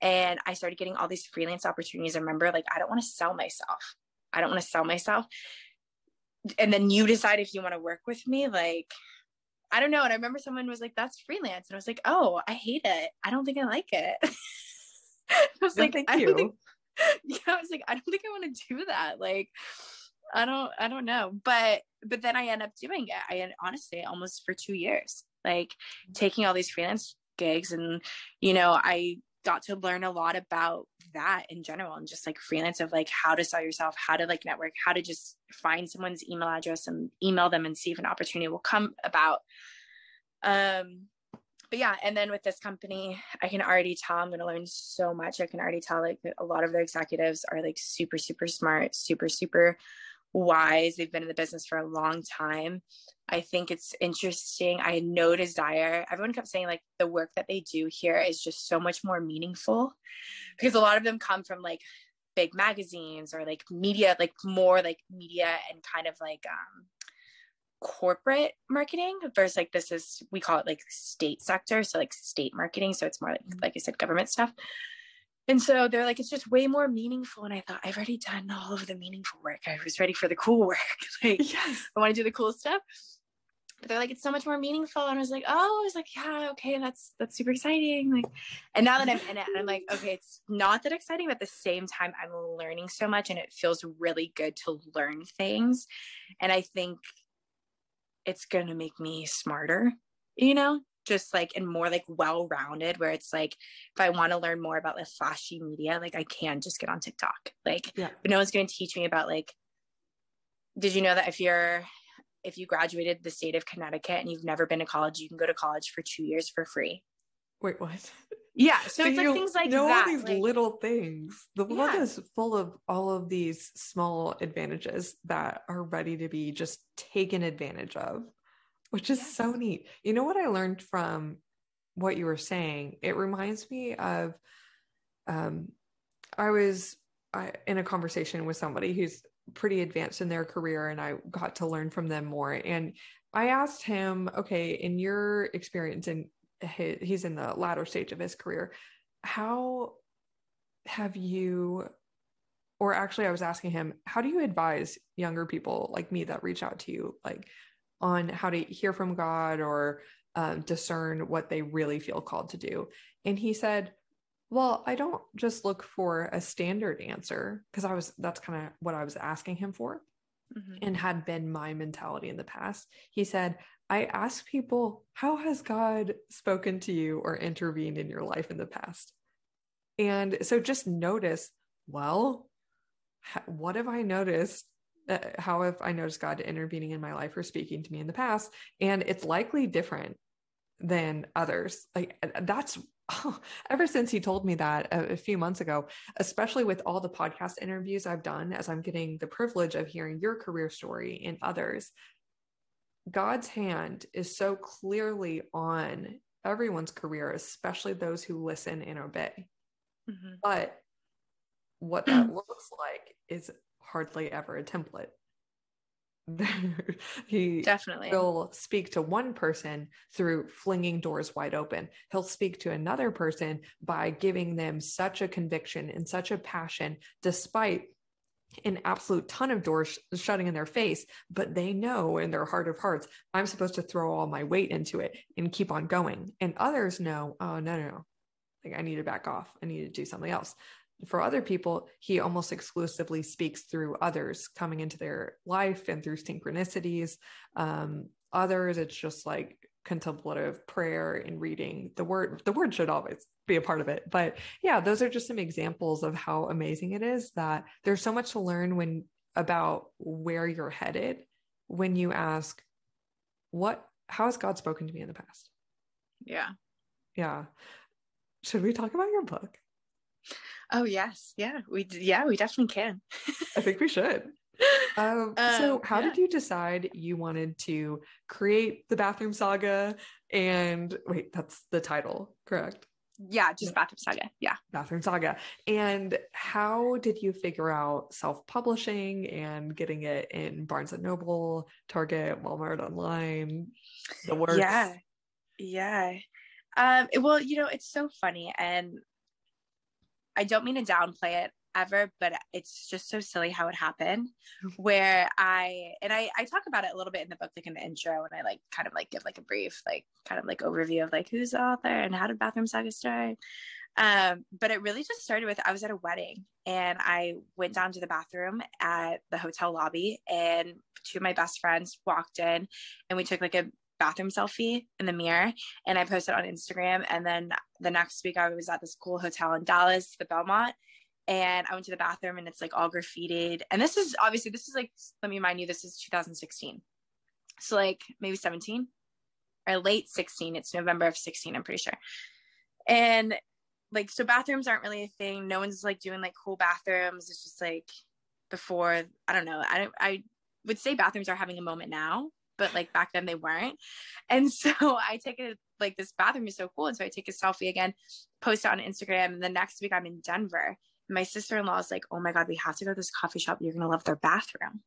and I started getting all these freelance opportunities. I remember like I don't want to sell myself. I don't want to sell myself. And then you decide if you want to work with me. Like, I don't know. And I remember someone was like, that's freelance. And I was like, oh, I hate it. I don't think I like it. I was no, like, thank I you. Think, yeah, I was like, I don't think I want to do that. Like, I don't, I don't know. But, but then I end up doing it. I honestly almost for two years, like taking all these freelance gigs and, you know, I got to learn a lot about that in general and just like freelance of like how to sell yourself, how to like network, how to just find someone's email address and email them and see if an opportunity will come about. Um, but yeah, and then with this company, I can already tell I'm going to learn so much. I can already tell like a lot of their executives are like super, super smart, super, super wise. They've been in the business for a long time. I think it's interesting. I had no desire. Everyone kept saying like the work that they do here is just so much more meaningful because a lot of them come from like big magazines or like media, like more like media and kind of like um corporate marketing versus like this is we call it like state sector so like state marketing so it's more like like i said government stuff and so they're like, it's just way more meaningful. And I thought, I've already done all of the meaningful work. I was ready for the cool work. like, yes. I want to do the cool stuff. But they're like, it's so much more meaningful. And I was like, oh, I was like, yeah, okay, that's that's super exciting. Like, and now that I'm in it, I'm like, okay, it's not that exciting, but at the same time, I'm learning so much and it feels really good to learn things. And I think it's gonna make me smarter, you know? Just like and more like well rounded where it's like if I want to learn more about like flashy media, like I can just get on TikTok. Like yeah. but no one's going to teach me about like did you know that if you're if you graduated the state of Connecticut and you've never been to college, you can go to college for two years for free. Wait, what? Yeah, so, so it's like things like know that. all these like, little things. The world yeah. is full of all of these small advantages that are ready to be just taken advantage of which is so neat. You know what I learned from what you were saying? It reminds me of um, I was I, in a conversation with somebody who's pretty advanced in their career, and I got to learn from them more. And I asked him, okay, in your experience, and he's in the latter stage of his career, how have you or actually i was asking him how do you advise younger people like me that reach out to you like on how to hear from God or um, discern what they really feel called to do. And he said, Well, I don't just look for a standard answer because I was, that's kind of what I was asking him for mm-hmm. and had been my mentality in the past. He said, I ask people, How has God spoken to you or intervened in your life in the past? And so just notice, well, what have I noticed uh, how have I noticed God intervening in my life or speaking to me in the past? And it's likely different than others. Like uh, that's oh, ever since he told me that a, a, few months ago, especially with all the podcast interviews I've done, as I'm getting the privilege of hearing your career story and others, God's hand is so clearly on everyone's career, especially those who listen and obey. Mm-hmm. But what that looks like is hardly ever a template. he definitely will speak to one person through flinging doors wide open. He'll speak to another person by giving them such a conviction and such a passion, despite an absolute ton of doors sh- shutting in their face, but they know in their heart of hearts, I'm supposed to throw all my weight into it and keep on going. And others know, oh, no, no, no. Like, I need to back off. I need to do something else for other people, he almost exclusively speaks through others coming into their life and through synchronicities. Um, others, it's just like contemplative prayer and reading the word. The word should always be a part of it. But yeah, those are just some examples of how amazing it is that there's so much to learn when about where you're headed when you ask, what, how has God spoken to me in the past? Yeah. Yeah. Should we talk about your book? Oh yes, yeah, we yeah we definitely can. I think we should. Um, so, um, how yeah. did you decide you wanted to create the Bathroom Saga? And wait, that's the title, correct? Yeah, just Bathroom Saga. Yeah, Bathroom Saga. And how did you figure out self-publishing and getting it in Barnes and Noble, Target, Walmart online, the works? Yeah, yeah. Um, well, you know, it's so funny, and I don't mean to downplay it ever, but it's just so silly how it happened. Where I and I I talk about it a little bit in the book, like in the intro, and I like kind of like give like a brief, like kind of like overview of like who's the author and how did Bathroom Saga start. Um, but it really just started with I was at a wedding and I went down to the bathroom at the hotel lobby, and two of my best friends walked in, and we took like a bathroom selfie in the mirror and I posted on Instagram. And then the next week I was at this cool hotel in Dallas, the Belmont, and I went to the bathroom and it's like all graffitied. And this is obviously this is like let me remind you, this is 2016. So like maybe 17 or late 16. It's November of 16, I'm pretty sure. And like so bathrooms aren't really a thing. No one's like doing like cool bathrooms. It's just like before, I don't know. I don't I would say bathrooms are having a moment now, but like back then they weren't. And so I take it like this bathroom is so cool. And so I take a selfie again, post it on Instagram. And the next week I'm in Denver my sister-in-law is like, oh my God, we have to go to this coffee shop. You're going to love their bathroom.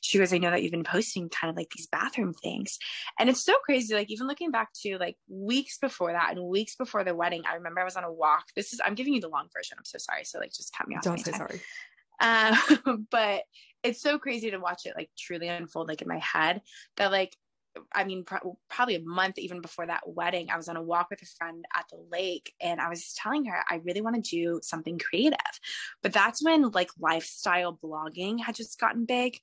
She goes, I know that you've been posting kind of like these bathroom things. And it's so crazy. Like even looking back to like weeks before that and weeks before the wedding, I remember I was on a walk. This is, I'm giving you the long version. I'm so sorry. So like, just cut me off. Don't say sorry. Uh, but it's so crazy to watch it like truly unfold like in my head that like I mean, pro- probably a month even before that wedding, I was on a walk with a friend at the lake and I was telling her I really want to do something creative. But that's when like lifestyle blogging had just gotten big.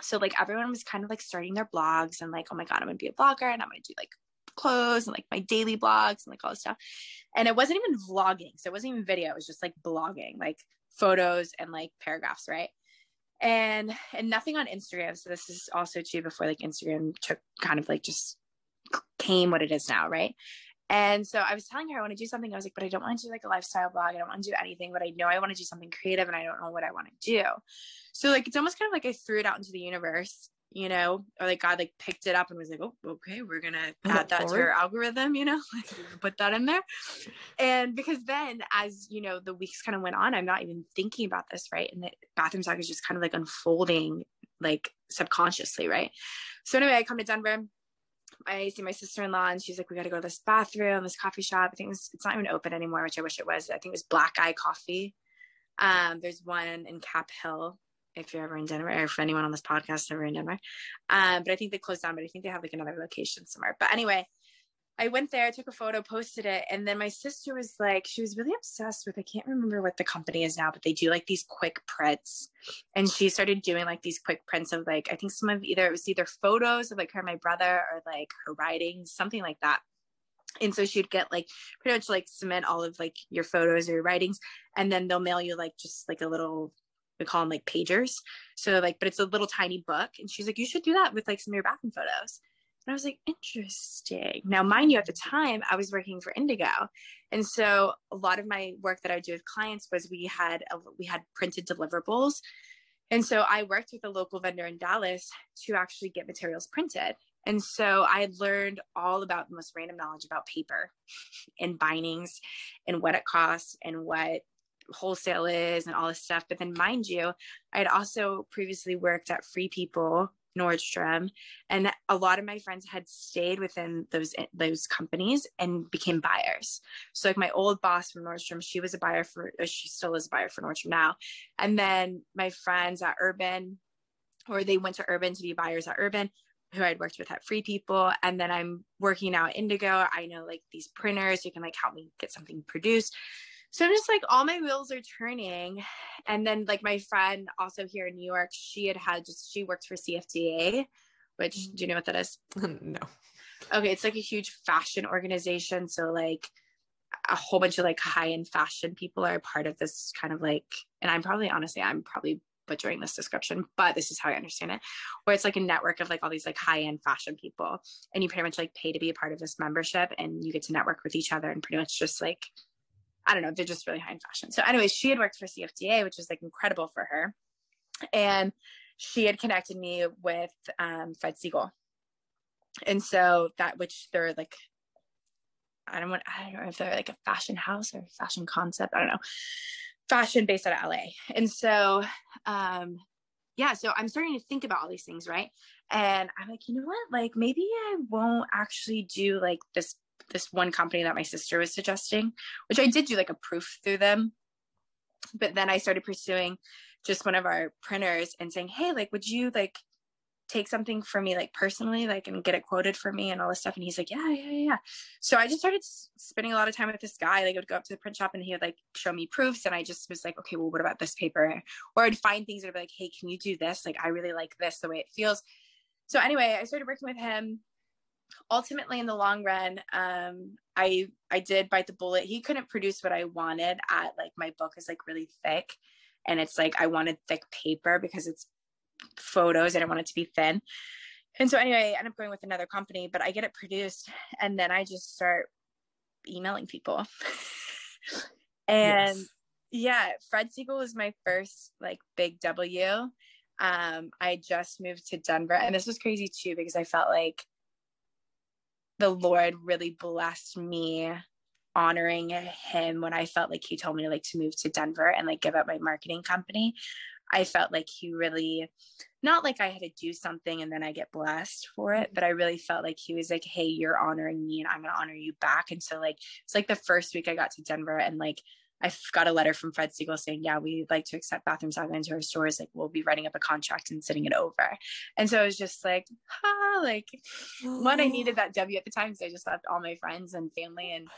So like everyone was kind of like starting their blogs and like, oh my God, I'm going to be a blogger and I'm going to do like clothes and like my daily blogs and like all this stuff. And it wasn't even vlogging. So it wasn't even video. It was just like blogging, like photos and like paragraphs, right? And and nothing on Instagram. So this is also too before like Instagram took kind of like just came what it is now, right? And so I was telling her I want to do something. I was like, but I don't want to do like a lifestyle blog. I don't want to do anything, but I know I want to do something creative and I don't know what I want to do. So like it's almost kind of like I threw it out into the universe you know, or like God like picked it up and was like, oh, okay, we're gonna add that to our algorithm, you know, put that in there. And because then as you know, the weeks kind of went on, I'm not even thinking about this, right? And the bathroom saga is just kind of like unfolding like subconsciously, right? So anyway, I come to Denver. I see my sister-in-law and she's like, we got to go to this bathroom, this coffee shop. I think it was, it's not even open anymore, which I wish it was. I think it was Black Eye Coffee. Um, there's one in Cap Hill if you're ever in Denver, or if anyone on this podcast is ever in Denver. Um, but I think they closed down, but I think they have like another location somewhere. But anyway, I went there, took a photo, posted it, and then my sister was like, she was really obsessed with, I can't remember what the company is now, but they do like these quick prints. And she started doing like these quick prints of like, I think some of either it was either photos of like her and my brother or like her writings, something like that. And so she'd get like pretty much like submit all of like your photos or your writings, and then they'll mail you like just like a little we call them like pagers. So like, but it's a little tiny book. And she's like, you should do that with like some of your bathroom photos. And I was like, interesting. Now, mind you, at the time I was working for Indigo. And so a lot of my work that I do with clients was we had, a, we had printed deliverables. And so I worked with a local vendor in Dallas to actually get materials printed. And so I learned all about the most random knowledge about paper and bindings and what it costs and what wholesale is and all this stuff. But then, mind you, I had also previously worked at Free People, Nordstrom, and a lot of my friends had stayed within those those companies and became buyers. So, like my old boss from Nordstrom, she was a buyer for, she still is a buyer for Nordstrom now. And then my friends at Urban, or they went to Urban to be buyers at Urban who I'd worked with at Free People. And then I'm working now at Indigo. I know like these printers who can like help me get something produced so I'm just like all my wheels are turning and then like my friend also here in new york she had had just she worked for cfda which mm-hmm. do you know what that is no okay it's like a huge fashion organization so like a whole bunch of like high-end fashion people are part of this kind of like and i'm probably honestly i'm probably butchering this description but this is how i understand it where it's like a network of like all these like high-end fashion people and you pretty much like pay to be a part of this membership and you get to network with each other and pretty much just like I don't know, they're just really high in fashion. So, anyways, she had worked for CFDA, which was like incredible for her. And she had connected me with um, Fred Segal. And so that, which they're like, I don't want, I don't know if they're like a fashion house or fashion concept. I don't know. Fashion based out of LA. And so, um, yeah, so I'm starting to think about all these things, right? And I'm like, you know what? Like, maybe I won't actually do like this this one company that my sister was suggesting, which I did do like a proof through them. but then I started pursuing just one of our printers and saying, Hey, like, would you like take something for me like personally like and get it quoted for me and all this stuff? And he's like yeah yeah yeah. So i just started spending a lot of time with this guy. Like i would go up to the print shop and he would like show me proofs and i just was like okay well what about this paper? Or i'd find things that would be like hey can you do this? Like i really like this the way it feels. So anyway i started working with him ultimately in the long run um i i did bite the bullet he couldn't produce what i wanted at like my book is like really thick and it's like i wanted thick paper because it's photos. I didn't want it to be thin. And so anyway, I end up going with another company, but I get it produced and then I just start emailing people. and yes. yeah, Fred Segal was my first like big W. Um, I just moved to Denver and this was crazy too because I felt like the Lord really blessed me honoring him when I felt like he told me like to move to Denver and like give up my marketing company. I felt like he really, not like I had to do something and then I get blessed for it, but I really felt like he was like, Hey, you're honoring me and I'm to honor you back. And so, like, it's like the first week I got to Denver and like, I got a letter from Fred Segal saying, Yeah, we'd like to accept Bathroom Saga into our stores. Like, we'll be writing up a contract and sending it over. And so it was just like, ah, like, one, I needed that W at the time because I just left all my friends and family and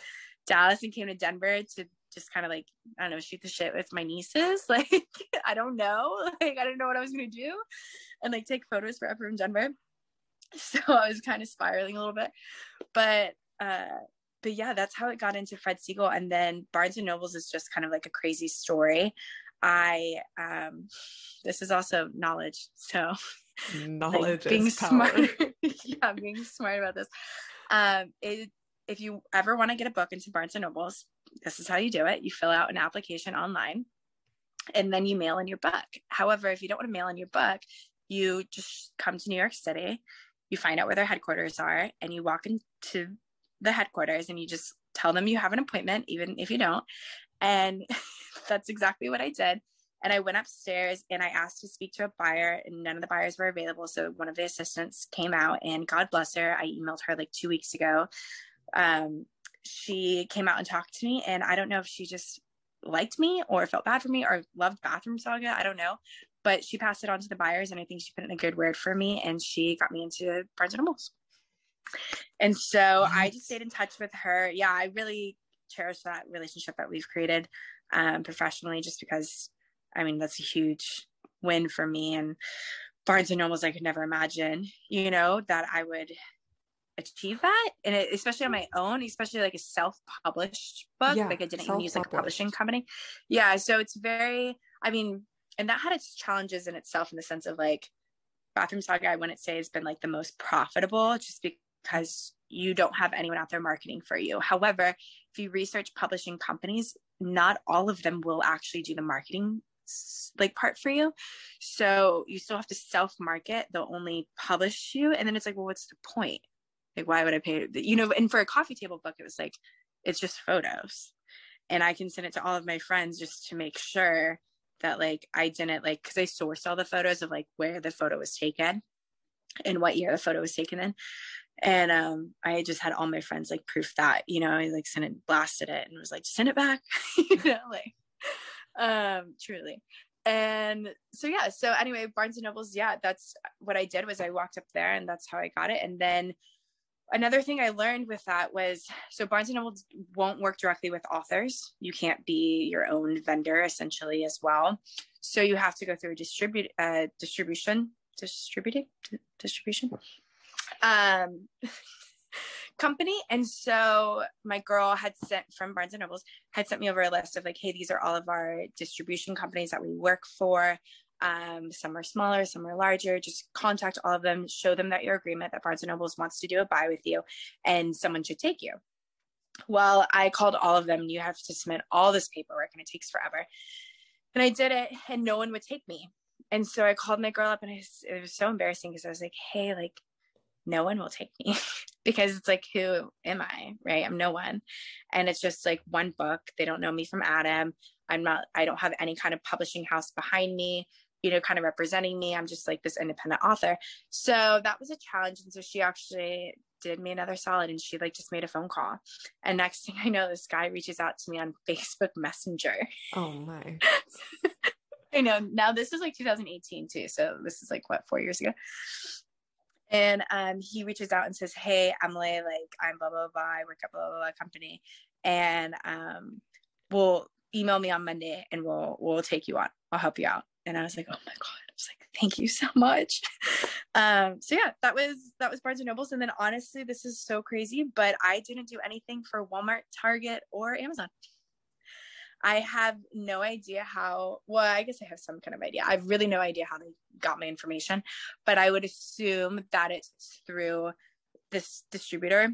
Dallas and came to Denver to just kind of like I don't know shoot the shit with my nieces. Like I don't know, like I didn't know what I was gonna do, and like take photos forever in Denver. So I was kind of spiraling a little bit, but uh, but yeah, that's how it got into Fred Segal, and then Barnes and Nobles is just kind of like a crazy story. I um, this is also knowledge, so knowledge like, being smart. yeah, being smart about this. Um, it if you ever want to get a book into Barnes and Nobles, this is how you do it. You fill out an application online and then you mail in your book. However, if you don't want to mail in your book, you just come to New York City, you find out where their headquarters are, and you walk into the headquarters and you just tell them you have an appointment, even if you don't. And that's exactly what I did. And I went upstairs and I asked to speak to a buyer, and none of the buyers were available. So one of the assistants came out, and God bless her. I emailed her like two weeks ago um, she came out and talked to me and i don't know if she just liked me or felt bad for me or loved bathroom saga i don't know but she passed it on to the buyers and i think she put in a good word for me and she got me into barnes and and so i just stayed in touch with her. Yeah i really cherish that relationship that we've created um, professionally just because i mean that's a huge win for me and barnes and nobles i could never imagine you know that i would achieve that. And it, especially on my own especially like a self-published book yeah, like i didn't even use like a publishing company. Yeah so it's very i mean and that had its challenges in itself in the sense of like bathroom saga i wouldn't say has been like the most profitable just because you don't have anyone out there marketing for you however if you research publishing companies not all of them will actually do the marketing like part for you so you still have to self market they'll only publish you and then it's like well what's the point like, why would I pay? You know, and for a coffee table book, it was like, it's just photos. And I can send it to all of my friends just to make sure that like I didn't like, cause I sourced all the photos of like where the photo was taken and what year the photo was taken in. And um, I just had all my friends like proof that, you know, I like sent it, blasted it and was like, send it back, you know, like, um, truly and so yeah so anyway barnes and nobles yeah that's what i did was i walked up there and that's how i got it and then another thing I learned with that was so Barnes and Noble won't work directly with authors. You can't be your own vendor essentially as well. So you have to go through a distribute uh, distribution distributed distribution um company and so my girl had sent from barnes and nobles had sent me over a list of like hey these are all of our distribution companies that we work for um, some are smaller, some are larger. Just contact all of them, show them that your agreement that Barnes and Nobles wants to do a buy with you, and someone should take you. Well, I called all of them, you have to submit all this paperwork, and it takes forever. And I did it, and no one would take me. And so I called my girl up, and I, it was so embarrassing because I was like, "Hey, like, no one will take me because it's like who am i right i'm no one and it's just like one book they don't know me from adam i'm not i don't have any kind of publishing house behind me you know, kind of representing me. I'm just like this independent author. So that was a challenge. And so she actually did me another solid and she like just made a phone call. And next thing I know, this guy reaches out to me on Facebook Messenger. Oh my. I know. Now this is like 2018 too. So this is like what, four years ago. And um, he reaches out and says, Hey, Emily, like I'm blah, blah, blah. I work at blah, blah, blah company. And um, we'll email me on Monday and we'll, we'll take you on. I'll help you out. And I was like, Oh my God. I was like, thank you so much. um, so yeah, that was, that was Barnes and Nobles. And then honestly, this is so crazy, but I didn't do anything for Walmart, Target, or Amazon. I have no idea how, well, I guess I have some kind of idea. I have really no idea how they got my information, but I would assume that it's through this distributor.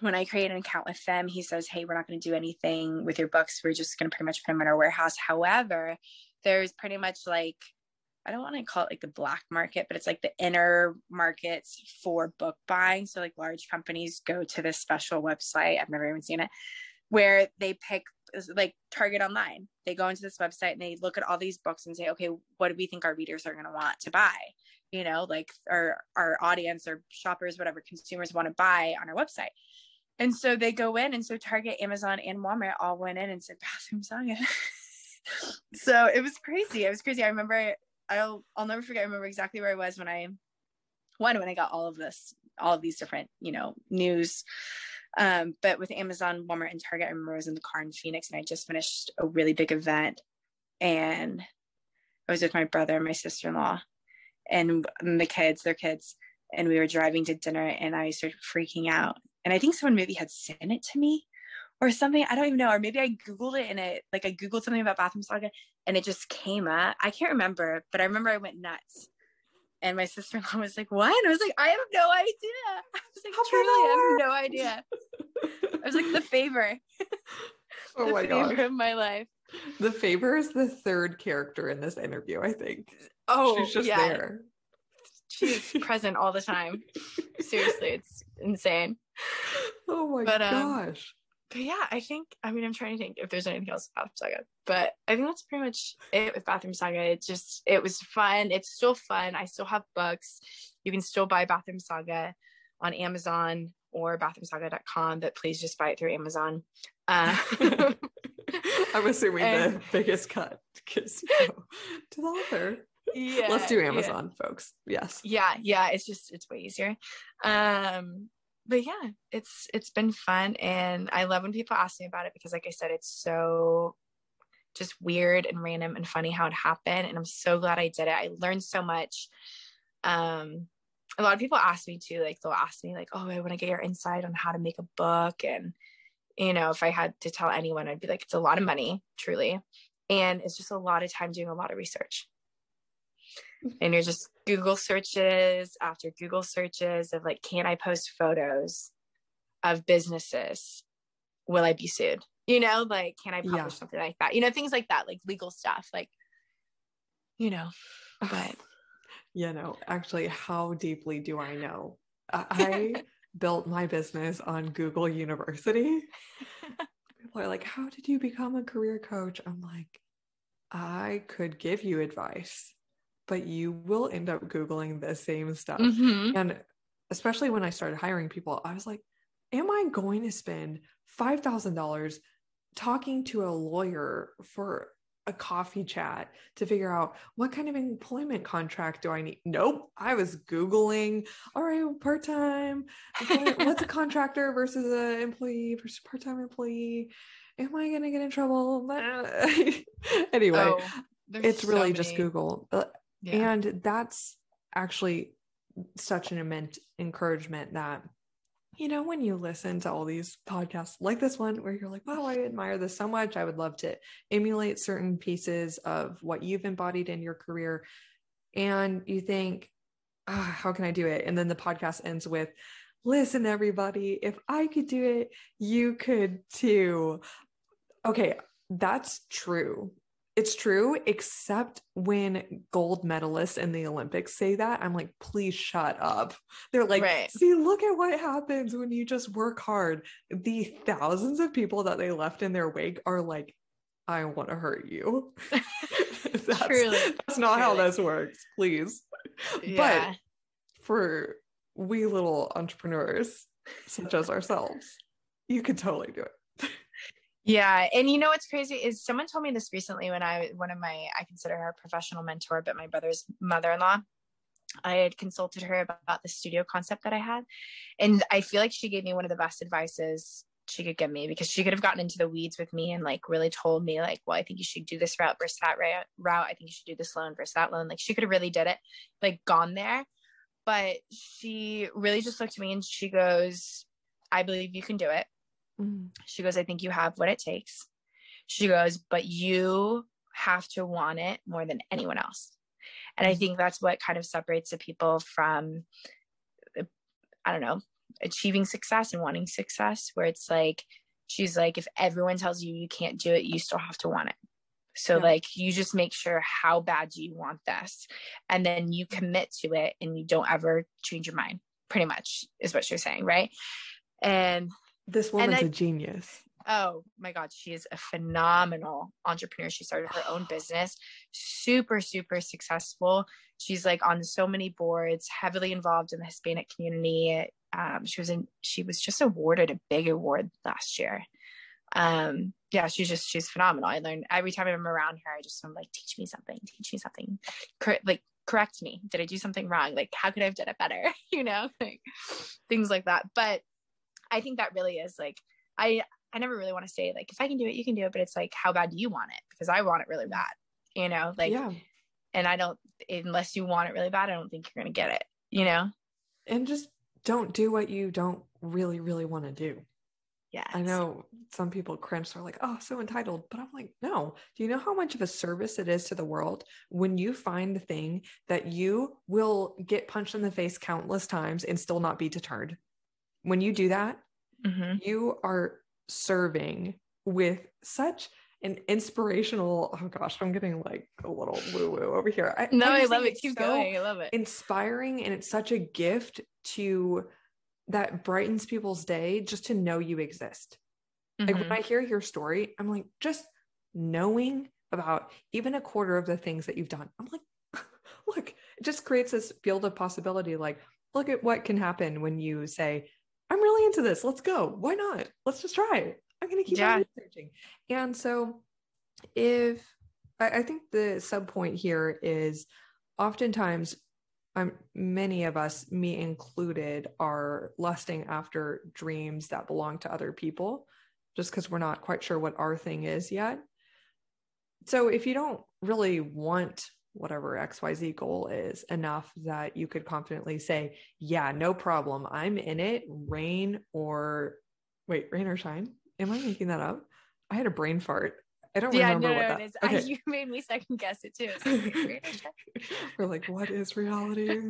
When I create an account with them, he says, Hey, we're not going to do anything with your books. We're just going to pretty much put them in our warehouse. However, there's pretty much like, I don't want to call it like the black market, but it's like the inner markets for book buying. So, like large companies go to this special website. I've never even seen it where they pick like Target online. They go into this website and they look at all these books and say, okay, what do we think our readers are going to want to buy? You know, like our our audience or shoppers, whatever consumers want to buy on our website. And so they go in, and so Target, Amazon, and Walmart all went in and said Bathroom Saga. so it was crazy. It was crazy. I remember. I'll I'll never forget. I remember exactly where I was when I one when I got all of this, all of these different you know news um, but with Amazon, Walmart, and Target, I remember I was in the car in Phoenix and I just finished a really big event. And I was with my brother and my sister in law and the kids, their kids. And we were driving to dinner and I started freaking out. And I think someone maybe had sent it to me or something. I don't even know. Or maybe I Googled it and it, like, I Googled something about Bathroom Saga and it just came up. I can't remember, but I remember I went nuts. And my sister in law was like, What? And I was like, I have no idea. I was like, How Truly, I have no idea. I was like, The favor. oh the my god. of my life. The favor is the third character in this interview, I think. Oh, she's just yeah. there. She's present all the time. Seriously, it's insane. Oh my but, um, gosh but yeah, I think I mean I'm trying to think if there's anything else about Saga, but I think that's pretty much it with Bathroom Saga. It just it was fun. It's still fun. I still have books. You can still buy Bathroom Saga on Amazon or bathroomsaga.com, but please just buy it through Amazon. Uh, I'm assuming and, the biggest cut gets to the author. Yeah, let's do Amazon, yeah. folks. Yes. Yeah, yeah. It's just it's way easier. Um, but yeah, it's it's been fun and I love when people ask me about it because like I said, it's so just weird and random and funny how it happened. And I'm so glad I did it. I learned so much. Um a lot of people ask me too, like they'll ask me like, oh, I want to get your insight on how to make a book. And you know, if I had to tell anyone, I'd be like, it's a lot of money, truly. And it's just a lot of time doing a lot of research and you're just Google searches after Google searches of like, can I post photos of businesses? Will I be sued? You know, like, can I publish yeah. something like that? You know, things like that, like legal stuff, like, you know, but. you know, actually, how deeply do I know? I built my business on Google University. People are like, how did you become a career coach? I'm like, I could give you advice but you will end up Googling the same stuff. Mm-hmm. And especially when I started hiring people, I was like, am I going to spend $5,000 talking to a lawyer for a coffee chat to figure out what kind of employment contract do I need? Nope. I was Googling, all right, part time. What's a contractor versus an employee versus part time employee? Am I going to get in trouble? anyway, oh, it's really many... just Google. Uh, yeah. And that's actually such an immense encouragement that, you know, when you listen to all these podcasts like this one, where you're like, wow, I admire this so much. I would love to emulate certain pieces of what you've embodied in your career. And you think, oh, how can I do it? And then the podcast ends with, listen, everybody, if I could do it, you could too. Okay, that's true it's true, except when gold medalists in the Olympics say that, I'm like, please shut up. They're like, right. see, look at what happens when you just work hard. The thousands of people that they left in their wake are like, I want to hurt you. that's, Truly. that's not Truly. how this works, please. Yeah. But for we little entrepreneurs, such as ourselves, you could totally do it. Yeah, and you know what's crazy is someone told me this recently when I one of my I consider her a professional mentor, but my brother's mother-in-law. I had consulted her about the studio concept that I had, and I feel like she gave me one of the best advices she could give me because she could have gotten into the weeds with me and like really told me like, well, I think you should do this route versus that route. I think you should do this loan versus that loan. Like she could have really did it, like gone there, but she really just looked at me and she goes, "I believe you can do it." Mm-hmm. She goes, I think you have what it takes. She goes, but you have to want it more than anyone else. And I mm-hmm. think that's what kind of separates the people from, I don't know, achieving success and wanting success, where it's like, she's like, if everyone tells you you can't do it, you still have to want it. So, yeah. like, you just make sure how bad you want this? And then you commit to it and you don't ever change your mind, pretty much, is what you're saying. Right. And this woman's I, a genius. Oh my God, she is a phenomenal entrepreneur. She started her own business, super, super successful. She's like on so many boards, heavily involved in the Hispanic community. Um, she was in, she was just awarded a big award last year. Um, yeah, she's just she's phenomenal. I learned every time I'm around her, I just am like, teach me something, teach me something, Cor- like correct me. Did I do something wrong? Like, how could I have done it better? you know, like things like that. But I think that really is like I I never really want to say like if I can do it, you can do it, but it's like how bad do you want it? Because I want it really bad, you know, like yeah. and I don't unless you want it really bad, I don't think you're gonna get it, you know? And just don't do what you don't really, really want to do. Yeah. I know some people cringe, they're like, oh, so entitled. But I'm like, no. Do you know how much of a service it is to the world when you find the thing that you will get punched in the face countless times and still not be deterred? When you do that, mm-hmm. you are serving with such an inspirational oh gosh i'm getting like a little woo woo over here I, no i, I love it keep so going i love it inspiring and it's such a gift to that brightens people's day just to know you exist mm-hmm. like when mm-hmm. i hear your story i'm like just knowing about even a quarter of the things that you've done i'm like look it just creates this field of possibility like look at what can happen when you say I'm really into this. Let's go. Why not? Let's just try. I'm going to keep yeah. researching. And so, if I, I think the sub point here is oftentimes, um, many of us, me included, are lusting after dreams that belong to other people just because we're not quite sure what our thing is yet. So, if you don't really want whatever XYZ goal is enough that you could confidently say, yeah, no problem. I'm in it, rain or wait, rain or shine. Am I making that up? I had a brain fart. I don't yeah, remember no, what no, that. Is. Okay. I, you made me second guess it too. We're like, what is reality?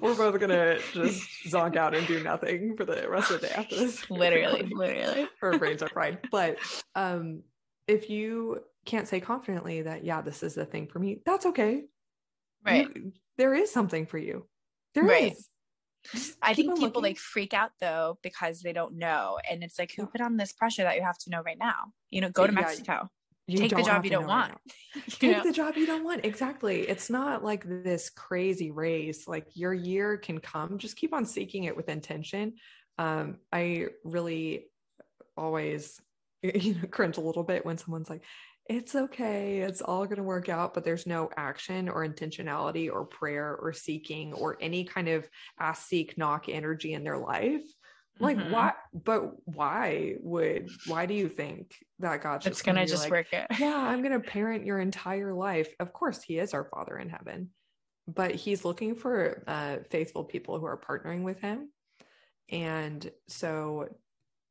We're both gonna just zonk out and do nothing for the rest of the day after this. Literally, literally. Our brains are fried. But um, if you can't say confidently that yeah this is the thing for me that's okay right you, there is something for you There right. is. I think people looking. like freak out though because they don't know. And it's like, who put on this pressure that you have to know right now? You know, go to yeah, Mexico. Take the job you don't want. Right Take know? the job you don't want. Exactly. It's not like this crazy race. Like your year can come. Just keep on seeking it with intention. Um, I really always you know cringe a little bit when someone's like, it's okay. It's all going to work out, but there's no action or intentionality or prayer or seeking or any kind of ask, seek, knock energy in their life. Like, mm-hmm. why? But why would, why do you think that God's it's going to just like, work it? Yeah, I'm going to parent your entire life. Of course, He is our Father in heaven, but He's looking for uh, faithful people who are partnering with Him. And so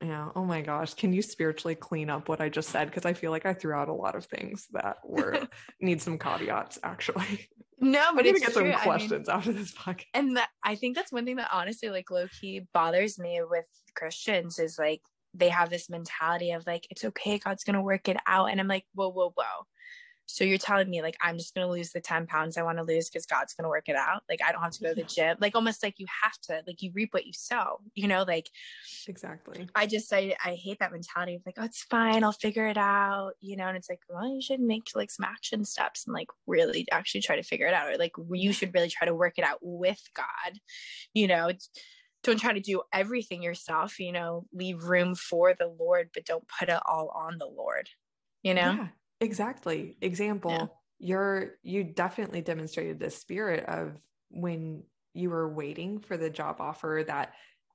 yeah. Oh my gosh. Can you spiritually clean up what I just said? Because I feel like I threw out a lot of things that were need some caveats actually. No, but I'm it's get true. some questions I mean, after this podcast. And that, I think that's one thing that honestly, like low key bothers me with Christians is like they have this mentality of like, it's okay, God's gonna work it out. And I'm like, whoa, whoa, whoa. So you're telling me like I'm just gonna lose the 10 pounds I want to lose because God's gonna work it out. Like I don't have to go to the gym. Like almost like you have to, like you reap what you sow, you know, like exactly. I just I I hate that mentality of like, oh it's fine, I'll figure it out, you know, and it's like, well, you should make like some action steps and like really actually try to figure it out. Or like you should really try to work it out with God, you know. don't try to do everything yourself, you know, leave room for the Lord, but don't put it all on the Lord, you know? Yeah, exactly. Example, yeah. you're, you definitely demonstrated the spirit of when you were waiting for the job offer that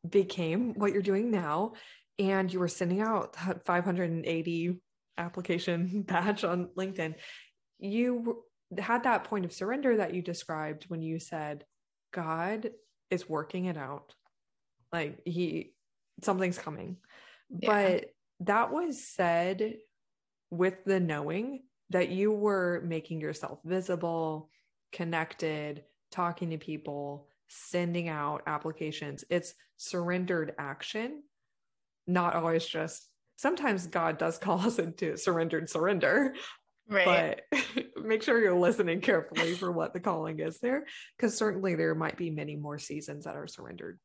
became what you're doing now and you were sending out 580 application batch on LinkedIn, you had that point of surrender that you described when you said, God is working it out. Like he, something's coming. Yeah. But that was said with the knowing that you were making yourself visible, connected, talking to people, sending out applications. It's surrendered action, not always just sometimes God does call us into surrendered surrender. Right. But make sure you're listening carefully for what the calling is there, because certainly there might be many more seasons that are surrendered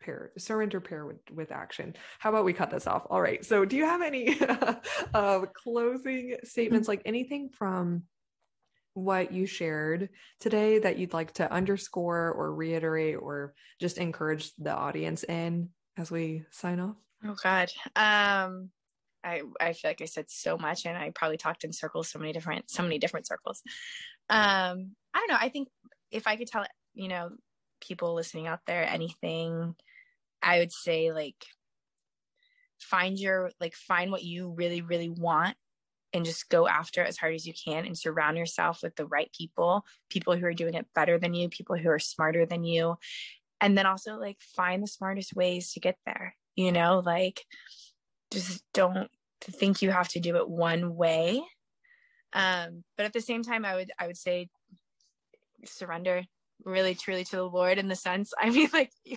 pair surrender pair with, with action how about we cut this off all right so do you have any uh, closing statements like anything from what you shared today that you'd like to underscore or reiterate or just encourage the audience in as we sign off Oh God. Um I I feel like I said so much and I probably talked in circles so many different so many different circles. Um I don't know. I think if I could tell you know people listening out there anything I would say like find your like find what you really really want and just go after it as hard as you can and surround yourself with the right people people who are doing it better than you people who are smarter than you. And then also like find the smartest ways to get there you know like just don't think you have to do it one way. Um but at the same time i would i would say surrender really truly to the lord in the sense i mean like you,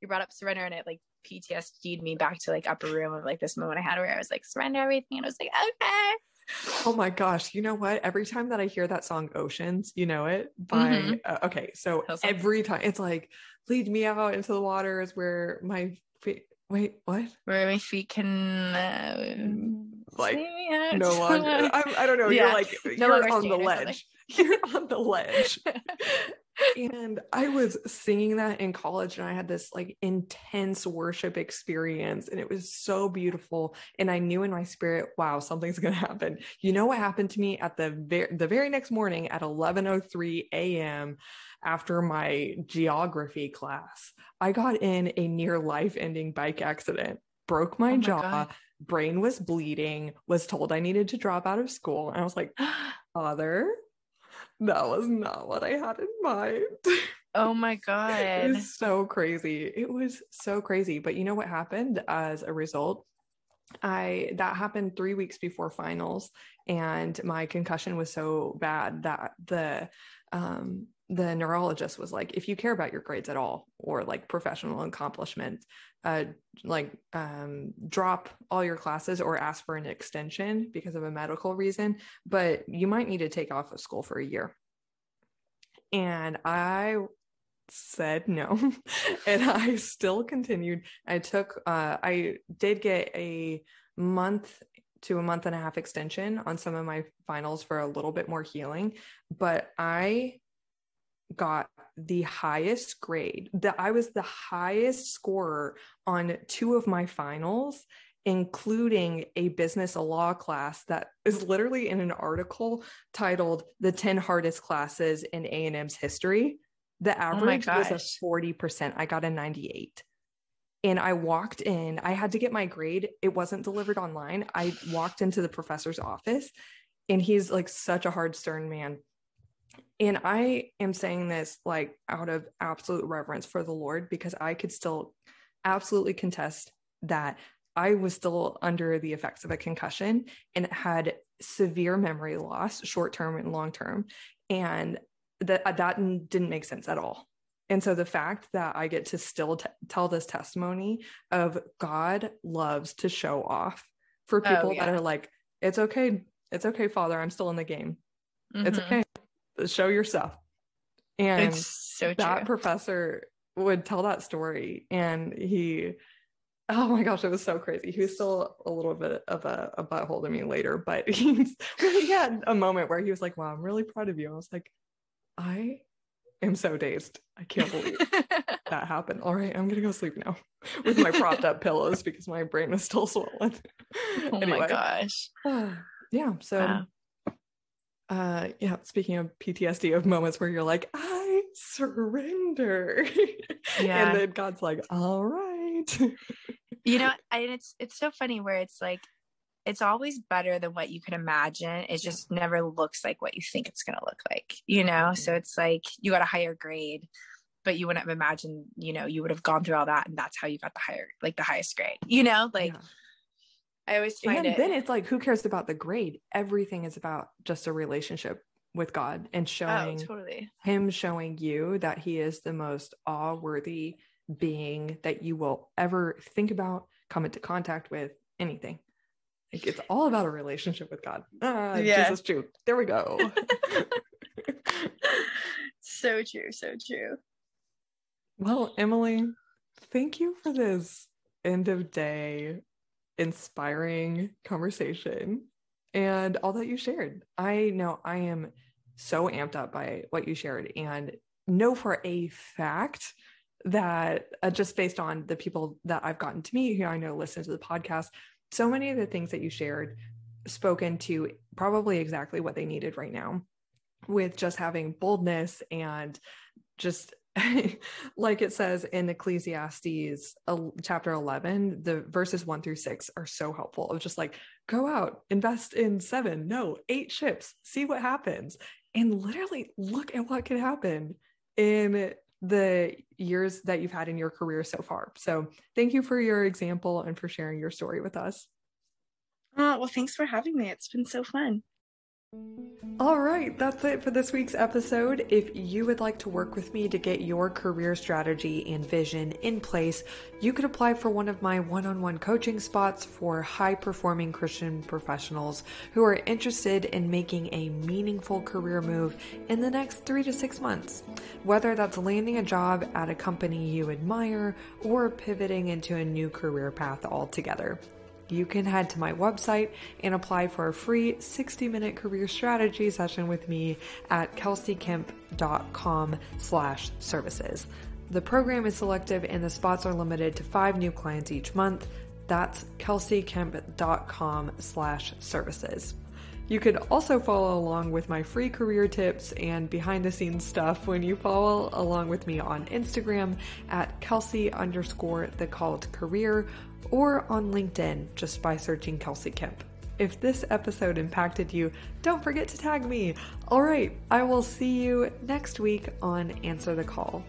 you brought up surrender and it like ptsd'd me back to like upper room of like this moment i had where i was like surrender everything and i was like okay Oh my gosh. You know what? Every time that I hear that song Oceans, you know it by mm-hmm. uh, okay, so every time it's like lead me out into the waters where my feet Wait, what? Where my feet can uh, like no longer. I do not know. Yeah. You're like no you're on the ledge. You're on the ledge. And I was singing that in college, and I had this like intense worship experience, and it was so beautiful. And I knew in my spirit, wow, something's gonna happen. You know what happened to me at the very the very next morning at 11:03 a.m after my geography class. I got in a near life ending bike accident, broke my, oh my jaw, God. brain was bleeding, was told I needed to drop out of school. And I was like, Father, that was not what I had in mind. Oh my God. it was so crazy. It was so crazy. But you know what happened as a result? I that happened three weeks before finals, and my concussion was so bad that the um, the neurologist was like, if you care about your grades at all or like professional accomplishment, uh, like um, drop all your classes or ask for an extension because of a medical reason, but you might need to take off of school for a year. And I said no and i still continued i took uh i did get a month to a month and a half extension on some of my finals for a little bit more healing but i got the highest grade that I was the highest scorer on two of my finals including a business a law class that is literally in an article titled the 10 hardest classes in A&M's history. The oh average oh was a 40% I got a 98 and I walked in I had to get my grade. It wasn't delivered online. I walked into the professor's office and he's like such a hard stern man and I am saying this like out of absolute reverence for the Lord because I could still absolutely contest that I was still under the effects of a concussion and had severe memory loss, short term and long term. And that that didn't make sense at all. And so the fact that I get to still t- tell this testimony of God loves to show off for oh, people oh, yeah. that are like, it's okay. It's okay, Father. I'm still in the game. Mm-hmm. It's okay show yourself. And it's so that true. professor would tell that story and he oh my gosh, it was so crazy. He was still a little bit of a, a butthole to me later, but he's he had a moment where he was like, Wow, I'm really proud of you. I was like, I am so dazed. I can't believe that happened. All right, I'm gonna go sleep now with my propped up pillows because my brain is still swollen. oh anyway. my gosh. yeah. So wow. Uh yeah, speaking of PTSD of moments where you're like, I surrender. Yeah. and then God's like, all right. you know, and it's it's so funny where it's like it's always better than what you can imagine. It just never looks like what you think it's going to look like, you know? So it's like you got a higher grade, but you wouldn't have imagined, you know, you would have gone through all that and that's how you got the higher, like the highest grade, you know? Like, yeah. I always find and it. then it's like, who cares about the grade? Everything is about just a relationship with God and oh, showing oh, totally. Him showing you that He is the most awe worthy being that you will ever think about, come into contact with, anything. Like it's all about a relationship with God. Ah, yeah. Jesus true. There we go. so true. So true. Well, Emily, thank you for this end of day inspiring conversation and all that you shared. I know I am so amped up by what you shared and know for a fact that uh, just based on the people that I've gotten to meet who I know listen to the podcast, so many of the things that you shared spoken to probably exactly what they needed right now with just having boldness and just like it says in Ecclesiastes chapter 11, the verses one through six are so helpful of just like, go out, invest in seven, no, eight ships, see what happens. And literally look at what can happen in the years that you've had in your career so far. So thank you for your example and for sharing your story with us. Uh, well, thanks for having me. It's been so fun. All right, that's it for this week's episode. If you would like to work with me to get your career strategy and vision in place, you could apply for one of my one on one coaching spots for high performing Christian professionals who are interested in making a meaningful career move in the next three to six months. Whether that's landing a job at a company you admire or pivoting into a new career path altogether you can head to my website and apply for a free 60 minute career strategy session with me at kelseykemp.com slash services. The program is selective and the spots are limited to five new clients each month. That's kelseykemp.com slash services. You could also follow along with my free career tips and behind the scenes stuff when you follow along with me on Instagram at Kelsey underscore the called career or on LinkedIn just by searching Kelsey Kemp. If this episode impacted you, don't forget to tag me. All right, I will see you next week on Answer the Call.